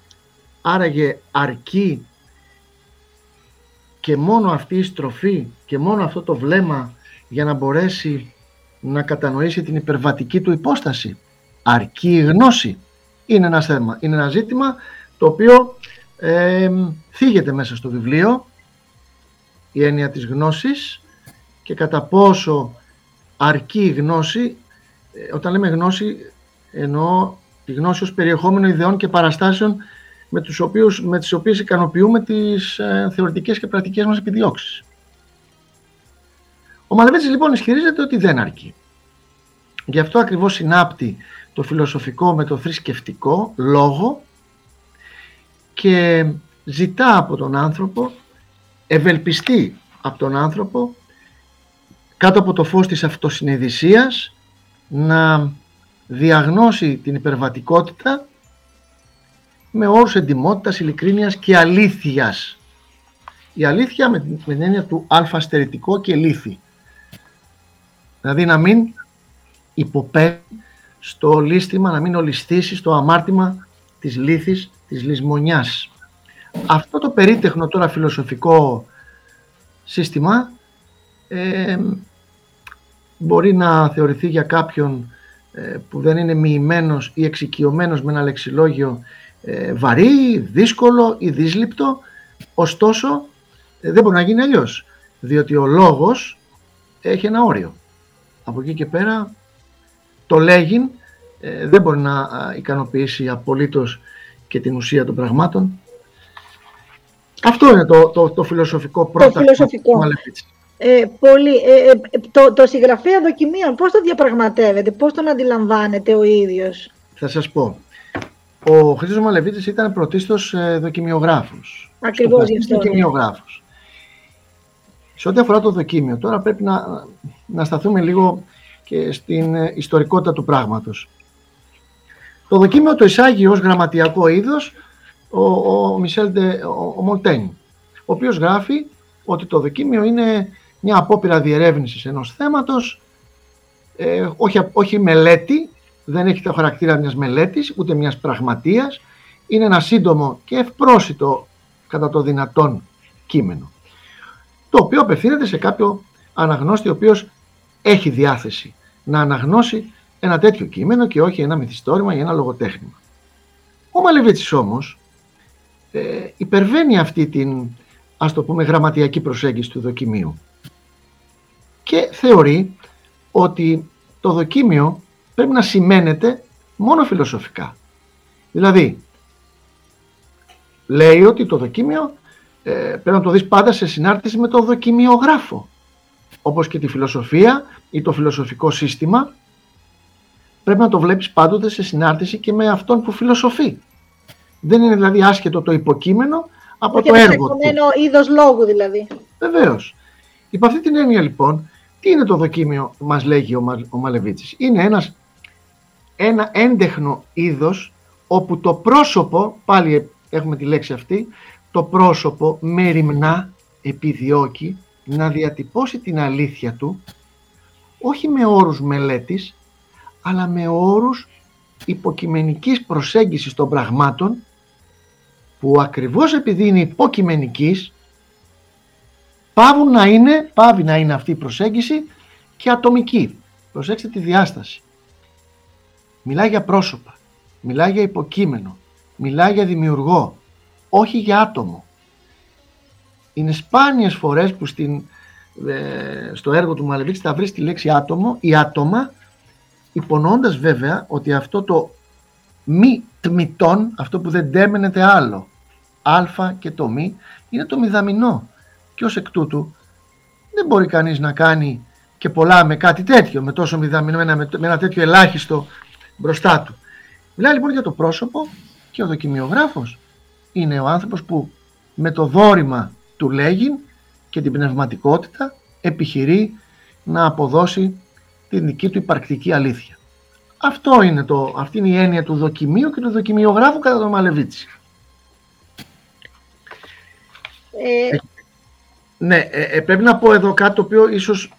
άραγε αρκεί και μόνο αυτή η στροφή και μόνο αυτό το βλέμμα για να μπορέσει να κατανοήσει την υπερβατική του υπόσταση. Αρκεί η γνώση. Είναι ένα θέμα, είναι ένα ζήτημα το οποίο ε, θίγεται μέσα στο βιβλίο η έννοια της γνώσης και κατά πόσο αρκεί η γνώση, ε, όταν λέμε γνώση εννοώ τη γνώση ως περιεχόμενο ιδεών και παραστάσεων με, τους οποίους, με τις οποίες ικανοποιούμε τις ε, θεωρητικές και πρακτικές μας επιδιώξεις. Ο Μαλεβέτσης λοιπόν ισχυρίζεται ότι δεν αρκεί. Γι' αυτό ακριβώς συνάπτει το φιλοσοφικό με το θρησκευτικό λόγο και ζητά από τον άνθρωπο, ευελπιστεί από τον άνθρωπο κάτω από το φως της αυτοσυνειδησίας να διαγνώσει την υπερβατικότητα με όρους εντιμότητας, ειλικρίνειας και αλήθειας. Η αλήθεια με την έννοια του αλφαστερητικό και λύθη. Δηλαδή να μην υποπέμει στο λύστημα, να μην ολιστήσει στο αμάρτημα της λύθης, της λησμονιάς. Αυτό το περίτεχνο τώρα φιλοσοφικό σύστημα ε, μπορεί να θεωρηθεί για κάποιον ε, που δεν είναι μοιημένος ή εξοικειωμένος με ένα λεξιλόγιο ε, βαρύ, δύσκολο ή δύσληπτο, ωστόσο ε, δεν μπορεί να γίνει αλλιώς. διότι ο λόγος έχει ένα όριο. Από εκεί και πέρα το λέγειν ε, δεν μπορεί να ικανοποιήσει απολύτως και την ουσία των πραγμάτων. Αυτό είναι το, το, το φιλοσοφικό πρώτα. Το φιλοσοφικό. Ε, πολύ, ε, ε, το, το συγγραφέα δοκιμίων, πώς το διαπραγματεύεται, πώς τον αντιλαμβάνεται ο ίδιος; Θα σας πω. Ο Χρήστος Μαλεβίτης ήταν πρωτίστως ε, δοκιμιογράφος. Ακριβώς γι' αυτό. Ναι. Δοκιμιογράφος. Σε ό,τι αφορά το δοκίμιο, τώρα πρέπει να, να σταθούμε λίγο και στην ε, ιστορικότητα του πράγματος. Το δοκίμιο το εισάγει ως γραμματιακό είδος ο, ο Μισελ ο, ο Μολτέν, ο οποίος γράφει ότι το δοκίμιο είναι μια απόπειρα διερεύνησης ενός θέματος, ε, όχι, όχι μελέτη, δεν έχει το χαρακτήρα μιας μελέτης, ούτε μιας πραγματείας, είναι ένα σύντομο και ευπρόσιτο κατά το δυνατόν κείμενο, το οποίο απευθύνεται σε κάποιο αναγνώστη ο οποίος έχει διάθεση να αναγνώσει ένα τέτοιο κείμενο και όχι ένα μυθιστόρημα ή ένα λογοτέχνημα. Ο Μαλεβίτσης όμως ε, υπερβαίνει αυτή την ας το πούμε γραμματιακή προσέγγιση του δοκιμίου και θεωρεί ότι το δοκίμιο πρέπει να σημαίνεται μόνο φιλοσοφικά. Δηλαδή, λέει ότι το δοκίμιο ε, πρέπει να το δεις πάντα σε συνάρτηση με το δοκιμιογράφο. Όπως και τη φιλοσοφία ή το φιλοσοφικό σύστημα πρέπει να το βλέπεις πάντοτε σε συνάρτηση και με αυτόν που φιλοσοφεί. Δεν είναι δηλαδή άσχετο το υποκείμενο από το έργο του. Είναι είδος λόγου δηλαδή. Βεβαίως. Υπό αυτή την έννοια λοιπόν, τι είναι το δοκίμιο μας λέγει ο, Μα, ο Μαλεβίτσης. Είναι ένας, ένα έντεχνο είδος όπου το πρόσωπο, πάλι έχουμε τη λέξη αυτή, το πρόσωπο μεριμνά επιδιώκει να διατυπώσει την αλήθεια του όχι με όρους μελέτης αλλά με όρους υποκειμενικής προσέγγισης των πραγμάτων που ακριβώς επειδή είναι υποκειμενικής πάβουν να είναι, πάβει να είναι αυτή η προσέγγιση και ατομική. Προσέξτε τη διάσταση. Μιλάει για πρόσωπα, μιλάει για υποκείμενο, μιλάει για δημιουργό, όχι για άτομο. Είναι σπάνιες φορές που στην, ε, στο έργο του Μαλεβίξη θα βρεις τη λέξη άτομο ή άτομα, υπονοώντας βέβαια ότι αυτό το μη τμητών, αυτό που δεν τέμενεται άλλο, α και το μη, είναι το μηδαμινό. Και ως εκ τούτου δεν μπορεί κανείς να κάνει και πολλά με κάτι τέτοιο, με τόσο μηδαμινό, με ένα τέτοιο ελάχιστο μπροστά του. Μιλάει λοιπόν για το πρόσωπο και ο δοκιμιογράφος είναι ο άνθρωπος που με το δόρημα του λέγει και την πνευματικότητα επιχειρεί να αποδώσει την δική του υπαρκτική αλήθεια. Αυτό είναι το, αυτή είναι η έννοια του δοκιμίου και του δοκιμιογράφου κατά τον Μαλεβίτσι. Ε... ε ναι, ε, ε, πρέπει να πω εδώ κάτι το οποίο ίσως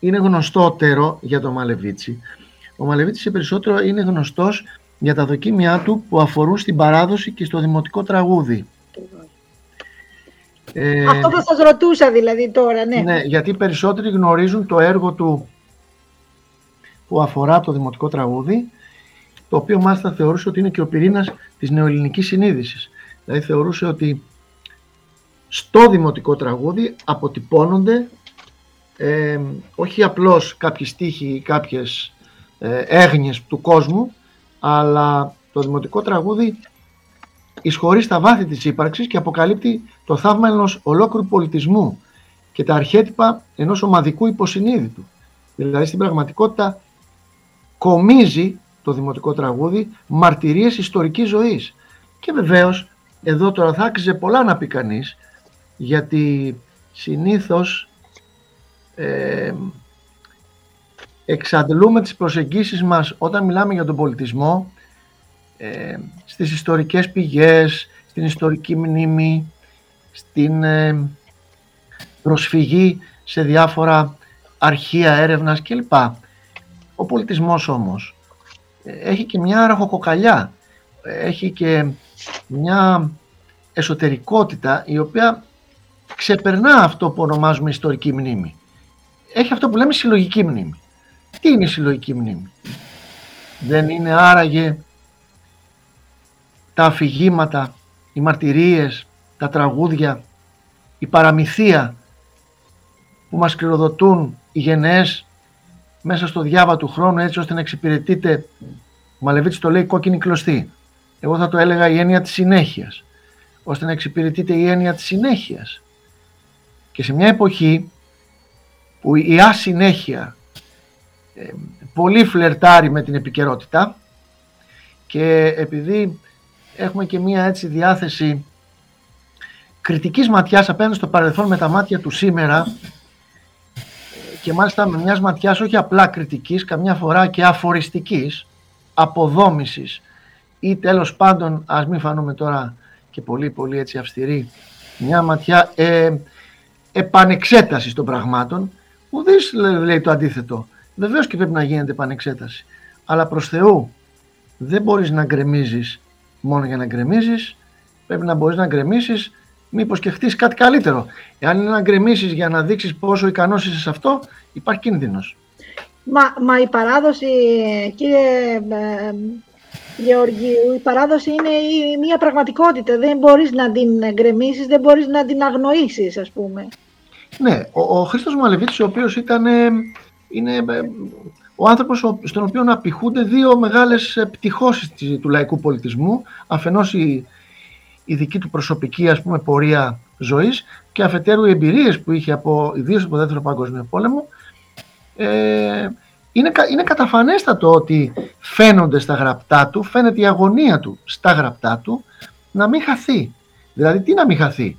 είναι γνωστότερο για τον Μαλεβίτσι. Ο Μαλεβίτσι περισσότερο είναι γνωστός για τα δοκίμια του που αφορούν στην παράδοση και στο δημοτικό τραγούδι. Αυτό θα σας ρωτούσα δηλαδή τώρα, ναι. Ναι, γιατί περισσότεροι γνωρίζουν το έργο του που αφορά το δημοτικό τραγούδι, το οποίο μάλιστα θεωρούσε ότι είναι και ο πυρήνας της νεοελληνικής συνείδησης. Δηλαδή θεωρούσε ότι στο δημοτικό τραγούδι αποτυπώνονται ε, όχι απλώς κάποιοι στίχοι ή κάποιες ε, έγνοιες του κόσμου, αλλά το δημοτικό τραγούδι εισχωρεί στα βάθη της ύπαρξης και αποκαλύπτει το θαύμα ενός ολόκληρου πολιτισμού και τα αρχέτυπα ενός ομαδικού υποσυνείδητου. Δηλαδή στην πραγματικότητα κομίζει το δημοτικό τραγούδι μαρτυρίες ιστορικής ζωής. Και βεβαίως εδώ τώρα θα άξιζε πολλά να πει κανείς, γιατί συνήθως ε, εξαντλούμε τις προσεγγίσεις μας όταν μιλάμε για τον πολιτισμό ε, στις ιστορικές πηγές, στην ιστορική μνήμη, στην ε, προσφυγή σε διάφορα αρχεία έρευνας κλπ. Ο πολιτισμός όμως ε, έχει και μια ραχοκοκαλιά, έχει και μια εσωτερικότητα η οποία ξεπερνά αυτό που ονομάζουμε ιστορική μνήμη. Έχει αυτό που λέμε συλλογική μνήμη. Τι είναι η συλλογική μνήμη; Δεν είναι άραγε τα αφηγήματα, οι μαρτυρίες, τα τραγούδια, η παραμυθία που μας κληροδοτούν οι γενναίες μέσα στο διάβα του χρόνου έτσι ώστε να εξυπηρετείτε, ο Μαλεβίτης το λέει κόκκινη κλωστή. Εγώ θα το έλεγα η έννοια της συνέχειας, ώστε να εξυπηρετείτε η έννοια της συνέχειας. Και σε μια εποχή που η ασυνέχεια ε, πολύ φλερτάρει με την επικαιρότητα και επειδή έχουμε και μια έτσι διάθεση κριτικής ματιάς απέναντι στο παρελθόν με τα μάτια του σήμερα και μάλιστα με μιας ματιάς όχι απλά κριτικής, καμιά φορά και αφοριστικής, αποδόμησης ή τέλος πάντων, ας μην φανούμε τώρα και πολύ πολύ έτσι αυστηροί, μια ματιά ε, επανεξέτασης των πραγμάτων. Ουδής λέει το αντίθετο. Βεβαίως και πρέπει να γίνεται επανεξέταση. Αλλά προς Θεού δεν μπορείς να γκρεμίζεις μόνο για να γκρεμίζεις. Πρέπει να μπορείς να γκρεμίσεις μήπως και χτίσει κάτι καλύτερο. Εάν είναι να γκρεμίσεις για να δείξεις πόσο ικανός είσαι σε αυτό, υπάρχει κίνδυνος. Μα, μα η παράδοση, κύριε ε, Γεωργίου, η παράδοση είναι μια πραγματικότητα. Δεν μπορείς να την γκρεμίσεις, δεν μπορείς να την αγνοήσεις, ας πούμε. Ναι, ο, ο Χρήστος Μαλεβίτης, ο οποίος ήταν, ε, είναι ε, ο άνθρωπος στον οποίο απηχούνται δύο μεγάλες πτυχώσεις του λαϊκού πολιτισμού. Αφενός η, η δική του προσωπική ας πούμε, πορεία ζωής και αφετέρου οι εμπειρίες που είχε από, ιδίως από το Δεύτερο Παγκόσμιο Πόλεμο ε, είναι, είναι καταφανέστατο ότι φαίνονται στα γραπτά του, φαίνεται η αγωνία του στα γραπτά του να μην χαθεί. Δηλαδή τι να μην χαθεί;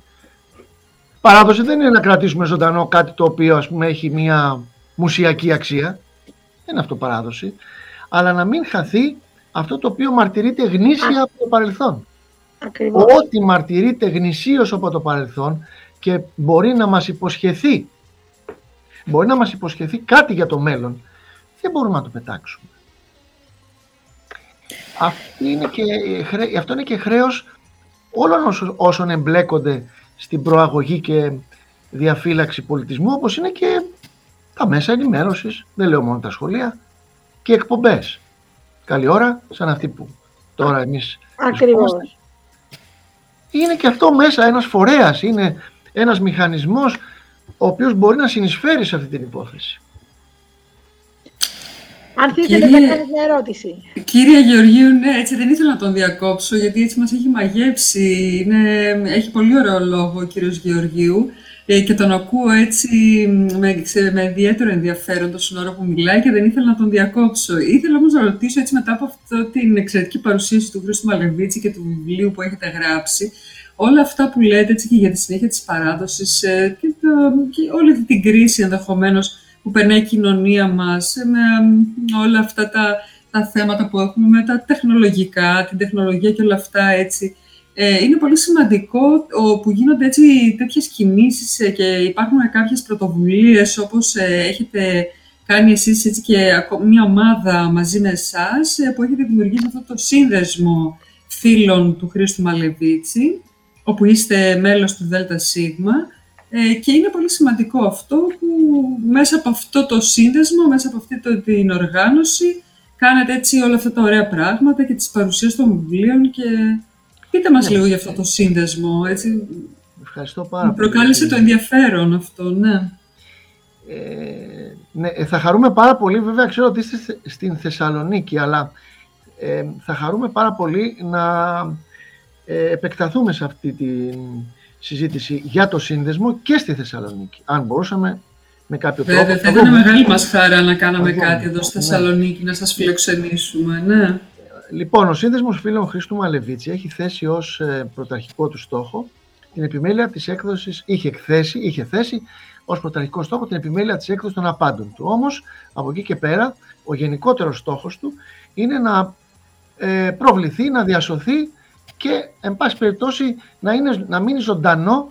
Παράδοση δεν είναι να κρατήσουμε ζωντανό κάτι το οποίο ας πούμε έχει μια μουσιακή αξία. Δεν είναι αυτό παράδοση. Αλλά να μην χαθεί αυτό το οποίο μαρτυρείται γνήσια από το παρελθόν. Ακριβώς. Ό,τι μαρτυρείται γνησίως από το παρελθόν και μπορεί να μας υποσχεθεί μπορεί να μας υποσχεθεί κάτι για το μέλλον δεν μπορούμε να το πετάξουμε. Αυτό είναι και, αυτό είναι και χρέος όλων όσων εμπλέκονται στην προαγωγή και διαφύλαξη πολιτισμού όπως είναι και τα μέσα ενημέρωσης, δεν λέω μόνο τα σχολεία και εκπομπές. Καλή ώρα, σαν αυτή που τώρα εμείς Ακριβώς. Είναι και αυτό μέσα ένας φορέας, είναι ένας μηχανισμός ο οποίος μπορεί να συνεισφέρει σε αυτή την υπόθεση. Αν θέλετε να κάνετε μια ερώτηση. Κύριε Γεωργίου, ναι, έτσι δεν ήθελα να τον διακόψω, γιατί έτσι μας έχει μαγεύσει. Είναι, έχει πολύ ωραίο λόγο ο κύριος Γεωργίου ε, και τον ακούω έτσι με, με ιδιαίτερο ενδιαφέρον το ώρα που μιλάει και δεν ήθελα να τον διακόψω. Ήθελα όμως να ρωτήσω έτσι μετά από αυτή την εξαιρετική παρουσίαση του Χρήστου Μαλεβίτση και του βιβλίου που έχετε γράψει, όλα αυτά που λέτε έτσι, και για τη συνέχεια της παράδοσης ε, και, το, και όλη αυτή την κρίση ενδεχομένως που περνάει η κοινωνία μας, με όλα αυτά τα, τα θέματα που έχουμε με τα τεχνολογικά, την τεχνολογία και όλα αυτά έτσι. Ε, είναι πολύ σημαντικό που γίνονται έτσι τέτοιες κινήσεις ε, και υπάρχουν κάποιες πρωτοβουλίες όπως ε, έχετε κάνει εσείς έτσι και μια ομάδα μαζί με εσάς που έχετε δημιουργήσει αυτό το σύνδεσμο φίλων του Χρήστου Μαλεβίτση όπου είστε μέλος του ΔΣ ε, και είναι πολύ σημαντικό αυτό που μέσα από αυτό το σύνδεσμο, μέσα από αυτή το, την οργάνωση, κάνετε έτσι όλα αυτά τα ωραία πράγματα και τις παρουσίες των βιβλίων και πείτε μας ναι, λίγο για αυτό το σύνδεσμο, έτσι. Ευχαριστώ πάρα πολύ. Προκάλεσε το ενδιαφέρον αυτό, ναι. Ε, ναι, ε, θα χαρούμε πάρα πολύ, βέβαια ξέρω ότι είστε στην Θεσσαλονίκη, αλλά ε, θα χαρούμε πάρα πολύ να ε, επεκταθούμε σε αυτή την συζήτηση για το σύνδεσμο και στη Θεσσαλονίκη. Αν μπορούσαμε με κάποιο τρόπο. Βέβαια, θα ήταν μεγάλη μας χαρά να κάναμε κάτι εδώ στη ναι. Θεσσαλονίκη, να σας φιλοξενήσουμε. Ναι. Λοιπόν, ο Σύνδεσμος Φίλων Χρήστου Μαλεβίτση έχει θέσει ως ε, πρωταρχικό του στόχο την επιμέλεια της έκδοσης, είχε, εκθέσει, είχε θέσει ως πρωταρχικό στόχο την επιμέλεια της έκδοσης των απάντων του. Όμως, από εκεί και πέρα, ο γενικότερος στόχος του είναι να ε, προβληθεί, να διασωθεί και εν πάση περιπτώσει να, είναι, να μείνει ζωντανό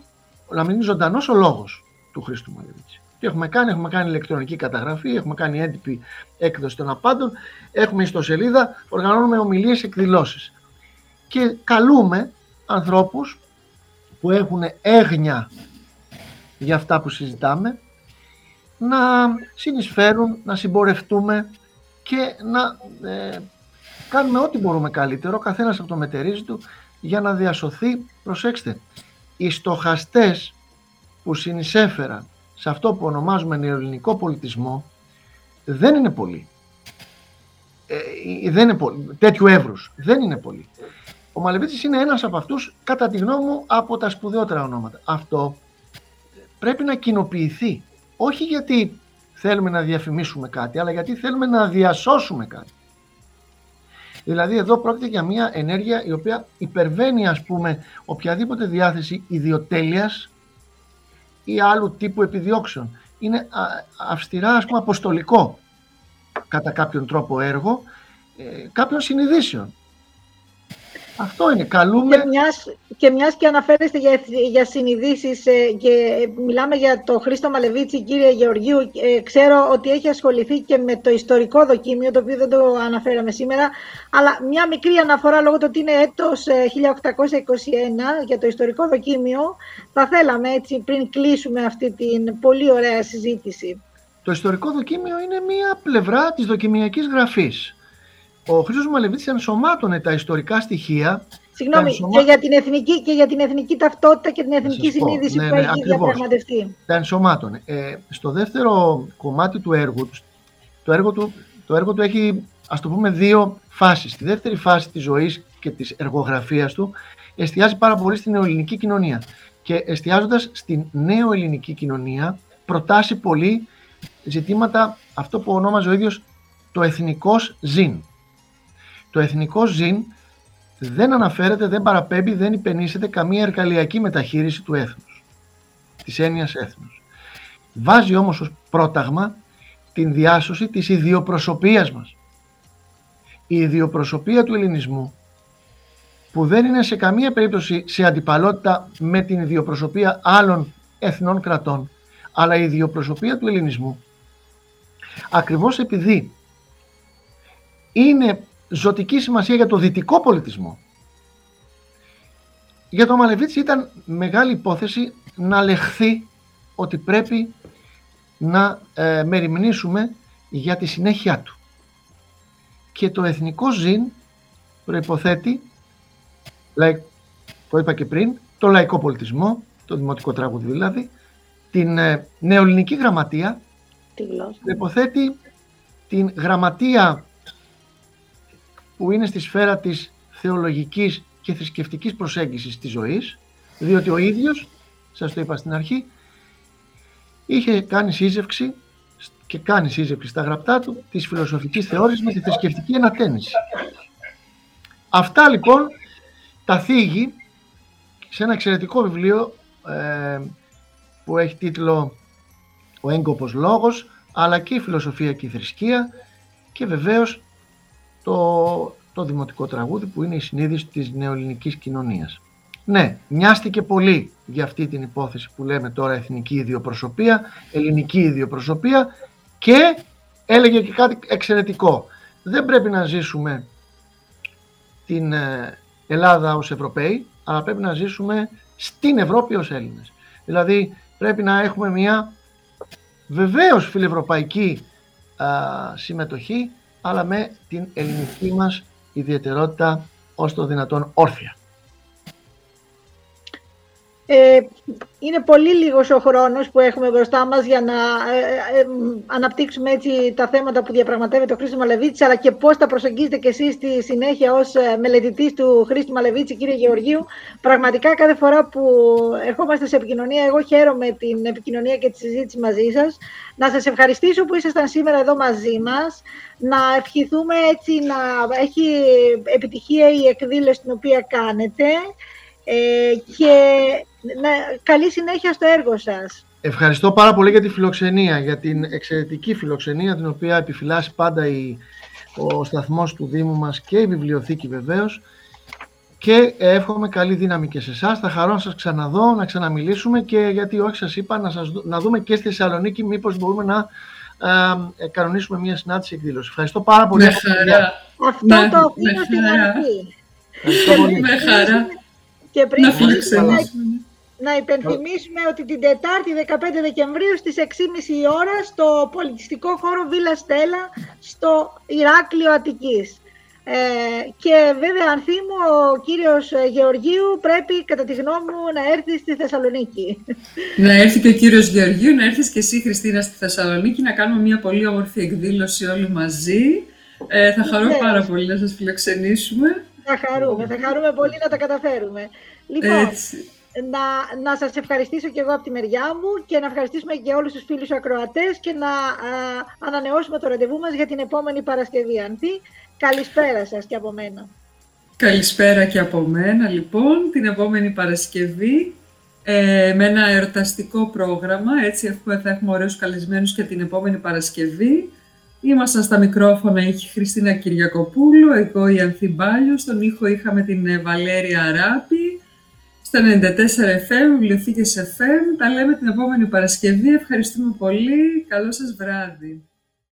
να μείνει ζωντανός ο λόγος του Χρήστου Μαλεβίτση. Τι έχουμε κάνει, έχουμε κάνει ηλεκτρονική καταγραφή, έχουμε κάνει έντυπη έκδοση των απάντων, έχουμε ιστοσελίδα, οργανώνουμε ομιλίες, εκδηλώσεις. Και καλούμε ανθρώπους που έχουν έγνοια για αυτά που συζητάμε να συνεισφέρουν, να συμπορευτούμε και να ε, κάνουμε ό,τι μπορούμε καλύτερο, καθένας από το μετερίζει του, για να διασωθεί, προσέξτε, οι στοχαστές που συνεισέφεραν σε αυτό που ονομάζουμε νεοελληνικό πολιτισμό δεν είναι πολλοί. Ε, δεν είναι πολύ. Τέτοιου εύρους. Δεν είναι πολλοί. Ο Μαλεβίτσης είναι ένας από αυτούς, κατά τη γνώμη μου, από τα σπουδαιότερα ονόματα. Αυτό πρέπει να κοινοποιηθεί. Όχι γιατί θέλουμε να διαφημίσουμε κάτι, αλλά γιατί θέλουμε να διασώσουμε κάτι. Δηλαδή εδώ πρόκειται για μια ενέργεια η οποία υπερβαίνει ας πούμε οποιαδήποτε διάθεση ιδιοτέλειας ή άλλου τύπου επιδιώξεων. Είναι αυστηρά ας πούμε αποστολικό κατά κάποιον τρόπο έργο ε, κάποιων συνειδήσεων. Αυτό είναι. Καλούμε. Και μιας και, μιας και αναφέρεστε για, για συνειδήσεις ε, και μιλάμε για το Χρήστο Μαλεβίτσι, κύριε Γεωργίου, ε, ξέρω ότι έχει ασχοληθεί και με το ιστορικό δοκίμιο, το οποίο δεν το αναφέραμε σήμερα, αλλά μια μικρή αναφορά λόγω του ότι είναι έτος 1821 ε, για το ιστορικό δοκίμιο, θα θέλαμε έτσι πριν κλείσουμε αυτή την πολύ ωραία συζήτηση. Το ιστορικό δοκίμιο είναι μία πλευρά της δοκιμιακής γραφής ο Χρήστος Μαλεβίτης ενσωμάτωνε τα ιστορικά στοιχεία Συγγνώμη, και, για την εθνική, και για την εθνική ταυτότητα και την εθνική συνείδηση ναι, που ναι, έχει διαπραγματευτεί. Τα ενσωμάτωνε. Ε, στο δεύτερο κομμάτι του έργου, το έργο του, το έργο του έχει, ας το πούμε, δύο φάσεις. Στη δεύτερη φάση της ζωής και της εργογραφίας του εστιάζει πάρα πολύ στην νεοελληνική κοινωνία. Και εστιάζοντας στην νεοελληνική κοινωνία προτάσει πολύ ζητήματα αυτό που ονόμαζε ο ίδιος το εθνικός ζήν. Το εθνικό ζήν δεν αναφέρεται, δεν παραπέμπει, δεν υπενήσεται καμία εργαλειακή μεταχείριση του έθνους, της έννοιας έθνους. Βάζει όμως ως πρόταγμα την διάσωση της ιδιοπροσωπείας μας. Η ιδιοπροσωπεία του ελληνισμού που δεν είναι σε καμία περίπτωση σε αντιπαλότητα με την ιδιοπροσωπεία άλλων εθνών κρατών, αλλά η ιδιοπροσωπεία του ελληνισμού, ακριβώς επειδή είναι ζωτική σημασία για το δυτικό πολιτισμό. Για το Μαλεβίτσι ήταν μεγάλη υπόθεση να λεχθεί ότι πρέπει να ε, μεριμνήσουμε για τη συνέχεια του. Και το εθνικό ζήν προϋποθέτει, το είπα και πριν, το λαϊκό πολιτισμό, το δημοτικό τραγούδι δηλαδή, την ε, νεοελληνική γραμματεία, προϋποθέτει την γραμματεία που είναι στη σφαίρα της θεολογικής και θρησκευτικής προσέγγισης της ζωής, διότι ο ίδιος, σας το είπα στην αρχή, είχε κάνει σύζευξη και κάνει σύζευξη στα γραπτά του της φιλοσοφικής θεώρησης με τη θρησκευτική ανατένιση. Αυτά λοιπόν τα θίγει σε ένα εξαιρετικό βιβλίο ε, που έχει τίτλο «Ο έγκοπος λόγος» αλλά και η φιλοσοφία και η θρησκεία και βεβαίως το, το δημοτικό τραγούδι που είναι η συνείδηση της νεοελληνικής κοινωνίας. Ναι, μοιάστηκε πολύ για αυτή την υπόθεση που λέμε τώρα εθνική ιδιοπροσωπεία, ελληνική ιδιοπροσωπεία και έλεγε και κάτι εξαιρετικό. Δεν πρέπει να ζήσουμε την ε, Ελλάδα ως Ευρωπαίοι, αλλά πρέπει να ζήσουμε στην Ευρώπη ως Έλληνες. Δηλαδή πρέπει να έχουμε μια βεβαίως φιλευρωπαϊκή συμμετοχή, αλλά με την ελληνική μας ιδιαιτερότητα ως το δυνατόν όρθια. Ε, είναι πολύ λίγος ο χρόνος που έχουμε μπροστά μας για να ε, ε, ε, αναπτύξουμε έτσι τα θέματα που διαπραγματεύεται ο Χρήστος Μαλεβίτης αλλά και πώς τα προσεγγίζετε και εσείς στη συνέχεια ως μελετητής του Χρήστου Μαλεβίτση, κύριε Γεωργίου. Πραγματικά κάθε φορά που ερχόμαστε σε επικοινωνία, εγώ χαίρομαι την επικοινωνία και τη συζήτηση μαζί σας. Να σας ευχαριστήσω που ήσασταν σήμερα εδώ μαζί μας. Να ευχηθούμε έτσι να έχει επιτυχία η εκδήλωση την οποία κάνετε. Ε, και να, καλή συνέχεια στο έργο σας. Ευχαριστώ πάρα πολύ για τη φιλοξενία, για την εξαιρετική φιλοξενία την οποία επιφυλάσσει πάντα η, ο σταθμός του Δήμου μας και η βιβλιοθήκη βεβαίως και εύχομαι καλή δύναμη και σε εσάς. Θα χαρώ να σας ξαναδώ, να ξαναμιλήσουμε και γιατί όχι σας είπα να, σας, να δούμε και στη Θεσσαλονίκη μήπως μπορούμε να ε, κανονίσουμε μια συνάντηση εκδήλωσης. Ευχαριστώ πάρα πολύ. Με χαρά. Αυτό το αφήνω στην αρχή. Με χαρά. Και πριν να, να υπενθυμίσουμε ότι την Τετάρτη 15 Δεκεμβρίου στις 6.30 η ώρα στο πολιτιστικό χώρο Βίλα Στέλλα στο Ηράκλειο Αττικής. Ε, και βέβαια Ανθίμου ο κύριος Γεωργίου πρέπει κατά τη γνώμη μου να έρθει στη Θεσσαλονίκη. Να έρθει και ο κύριος Γεωργίου, να έρθεις και εσύ Χριστίνα στη Θεσσαλονίκη να κάνουμε μια πολύ όμορφη εκδήλωση όλοι μαζί. Ε, θα χαρώ πάρα πολύ να σας φιλοξενήσουμε. Θα χαρούμε, θα χαρούμε πολύ να τα καταφέρουμε. Λοιπόν, να, να σας ευχαριστήσω και εγώ από τη μεριά μου και να ευχαριστήσουμε και όλους τους φίλους ακροατές και να ανανεώσουμε το ραντεβού μας για την επόμενη Παρασκευή. Αντί, καλησπέρα σας και από μένα. Καλησπέρα και από μένα, λοιπόν, την επόμενη Παρασκευή ε, με ένα εορταστικό πρόγραμμα, έτσι θα έχουμε ωραίους καλεσμένους και την επόμενη Παρασκευή Ήμασταν στα μικρόφωνα, η Χριστίνα Κυριακοπούλου, εγώ η Ανθή Μπάλιου, στον ήχο είχαμε την ε, Βαλέρια Αράπη, στα 94 FM, βιβλιοθήκες FM. Τα λέμε την επόμενη Παρασκευή. Ευχαριστούμε πολύ. Καλό σας βράδυ.